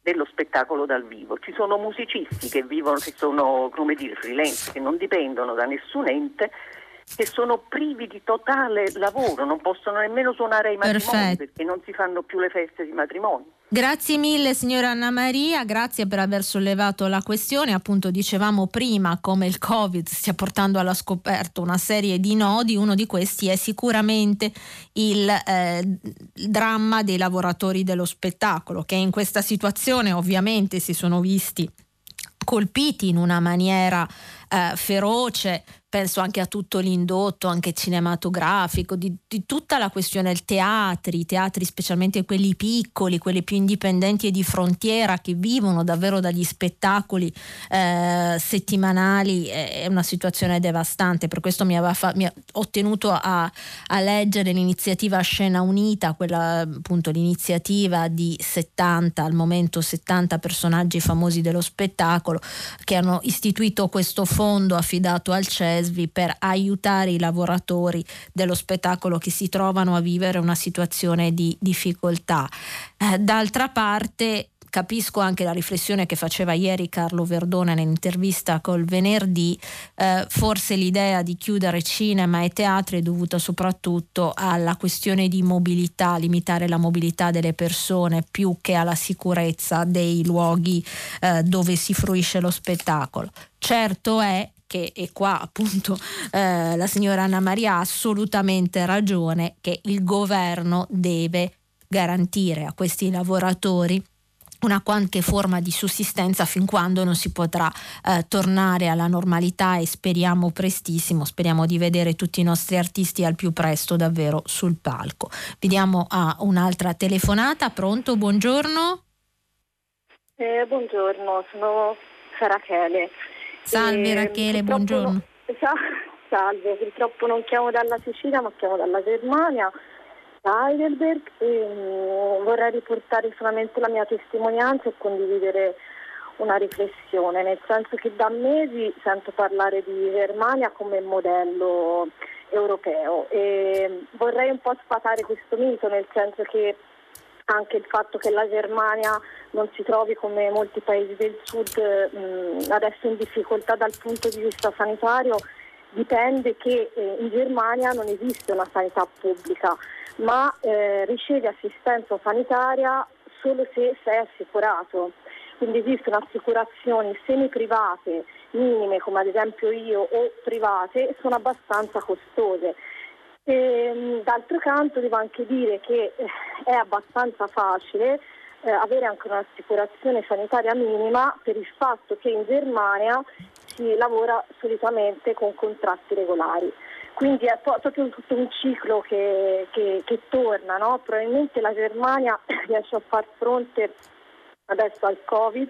dello spettacolo dal vivo. Ci sono musicisti che vivono, che sono come dire freelance, che non dipendono da nessun ente che sono privi di totale lavoro, non possono nemmeno suonare ai matrimoni Perfetto. perché non si fanno più le feste di matrimonio. Grazie mille signora Anna Maria, grazie per aver sollevato la questione. Appunto dicevamo prima come il Covid stia portando alla scoperta una serie di nodi, uno di questi è sicuramente il, eh, il dramma dei lavoratori dello spettacolo che in questa situazione ovviamente si sono visti colpiti in una maniera eh, feroce penso anche a tutto l'indotto, anche cinematografico, di, di, tutta la questione del teatri, i teatri specialmente quelli piccoli, quelli più indipendenti e di frontiera che vivono davvero dagli spettacoli eh, settimanali, è una situazione devastante, per questo mi, fa, mi ho tenuto a, a, leggere l'iniziativa Scena Unita, quella appunto l'iniziativa di 70, al momento 70 personaggi famosi dello spettacolo che hanno istituito questo fondo affidato al CES Cesvi per aiutare i lavoratori dello spettacolo che si trovano a vivere una situazione di difficoltà. Eh, d'altra parte capisco anche la riflessione che faceva ieri Carlo Verdone nell'intervista col venerdì, eh, forse l'idea di chiudere cinema e teatri è dovuta soprattutto alla questione di mobilità, limitare la mobilità delle persone più che alla sicurezza dei luoghi eh, dove si fruisce lo spettacolo. Certo è che, e qua appunto eh, la signora Anna Maria ha assolutamente ragione, che il governo deve garantire a questi lavoratori una qualche forma di sussistenza fin quando non si potrà eh, tornare alla normalità e speriamo prestissimo, speriamo di vedere tutti i nostri artisti al più presto davvero sul palco. Vediamo a un'altra telefonata, pronto? Buongiorno. Eh, buongiorno, sono Sarachele. Salve Rachele, buongiorno. No, salve, purtroppo non chiamo dalla Sicilia ma chiamo dalla Germania, da Heidelberg e um, vorrei riportare solamente la mia testimonianza e condividere una riflessione, nel senso che da mesi sento parlare di Germania come modello europeo e vorrei un po' sfatare questo mito, nel senso che anche il fatto che la Germania non si trovi come molti paesi del sud mh, adesso in difficoltà dal punto di vista sanitario dipende che eh, in Germania non esiste una sanità pubblica, ma eh, riceve assistenza sanitaria solo se sei assicurato. Quindi esistono assicurazioni semi-private minime, come ad esempio io, o private, e sono abbastanza costose. E, ehm, d'altro canto devo anche dire che eh, è abbastanza facile eh, avere anche un'assicurazione sanitaria minima per il fatto che in Germania si lavora solitamente con contratti regolari. Quindi è proprio tutto un ciclo che, che, che torna, no? probabilmente la Germania riesce a far fronte adesso al Covid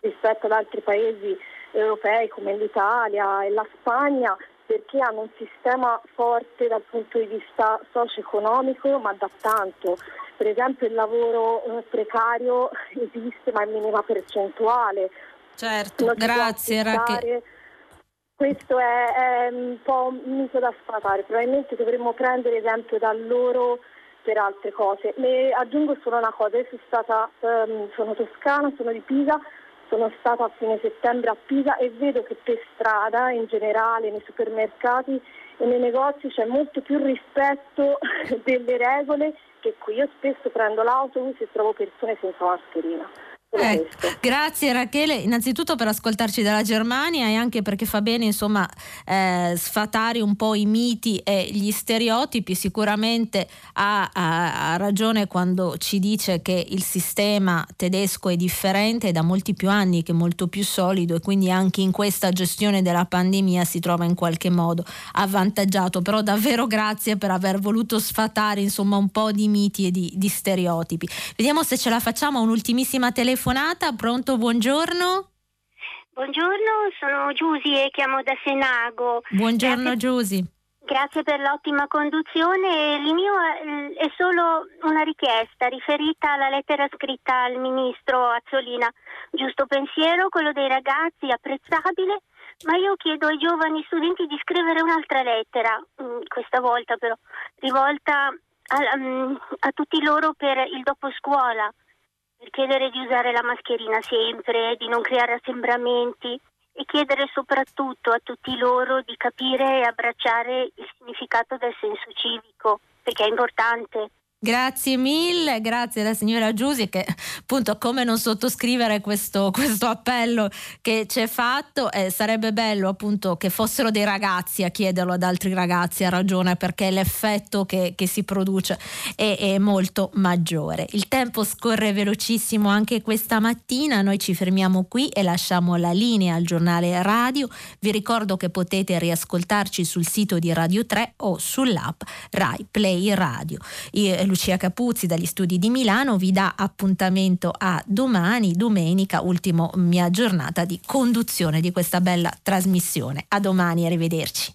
rispetto ad altri paesi europei come l'Italia e la Spagna perché hanno un sistema forte dal punto di vista socio-economico ma da tanto. Per esempio il lavoro eh, precario esiste ma in minima percentuale. Certo, grazie Rachele. Questo è, è, un po' un mito da sfatare, probabilmente dovremmo prendere esempio da loro per altre cose. Le aggiungo solo una cosa, io sono, stata, um, sono toscana, sono di Pisa, sono stata a fine settembre a Pisa e vedo che per strada in generale, nei supermercati e nei negozi c'è molto più rispetto delle regole che qui. Io spesso prendo l'autobus e trovo persone senza mascherina. Eh, grazie Rachele, innanzitutto per ascoltarci dalla Germania e anche perché fa bene insomma eh, sfatare un po' i miti e gli stereotipi, sicuramente ha, ha, ha, ragione quando ci dice che il sistema tedesco è differente, è da molti più anni che è molto più solido e quindi anche in questa gestione della pandemia si trova in qualche modo avvantaggiato, però davvero grazie per aver voluto sfatare insomma un po' di miti e di, di stereotipi. Vediamo se ce la facciamo un'ultimissima telefonata telefonata. Pronto, buongiorno. Buongiorno, sono Giusy e chiamo da Senago. Buongiorno Giusy. Grazie per l'ottima conduzione. Il mio è solo una richiesta riferita alla lettera scritta al ministro Azzolina. Giusto pensiero, quello dei ragazzi, apprezzabile, ma io chiedo ai giovani studenti di scrivere un'altra lettera, mm, questa volta però, rivolta a, mm, a tutti loro per il dopo scuola per chiedere di usare la mascherina sempre, di non creare assembramenti e chiedere soprattutto a tutti loro di capire e abbracciare il significato del senso civico, perché è importante. Grazie mille, grazie alla signora Giusi che appunto come non sottoscrivere questo, questo appello che ci è fatto eh, sarebbe bello appunto che fossero dei ragazzi a chiederlo ad altri ragazzi, ha ragione perché l'effetto che, che si produce è, è, molto maggiore. Il tempo scorre velocissimo anche questa mattina, noi ci fermiamo qui e lasciamo la linea al giornale radio, vi ricordo che potete riascoltarci sul sito di Radio 3 o sull'app Rai Play Radio. Io, Lucia Capuzzi dagli studi di Milano vi dà appuntamento a domani, domenica, ultima mia giornata di conduzione di questa bella trasmissione. A domani, arrivederci.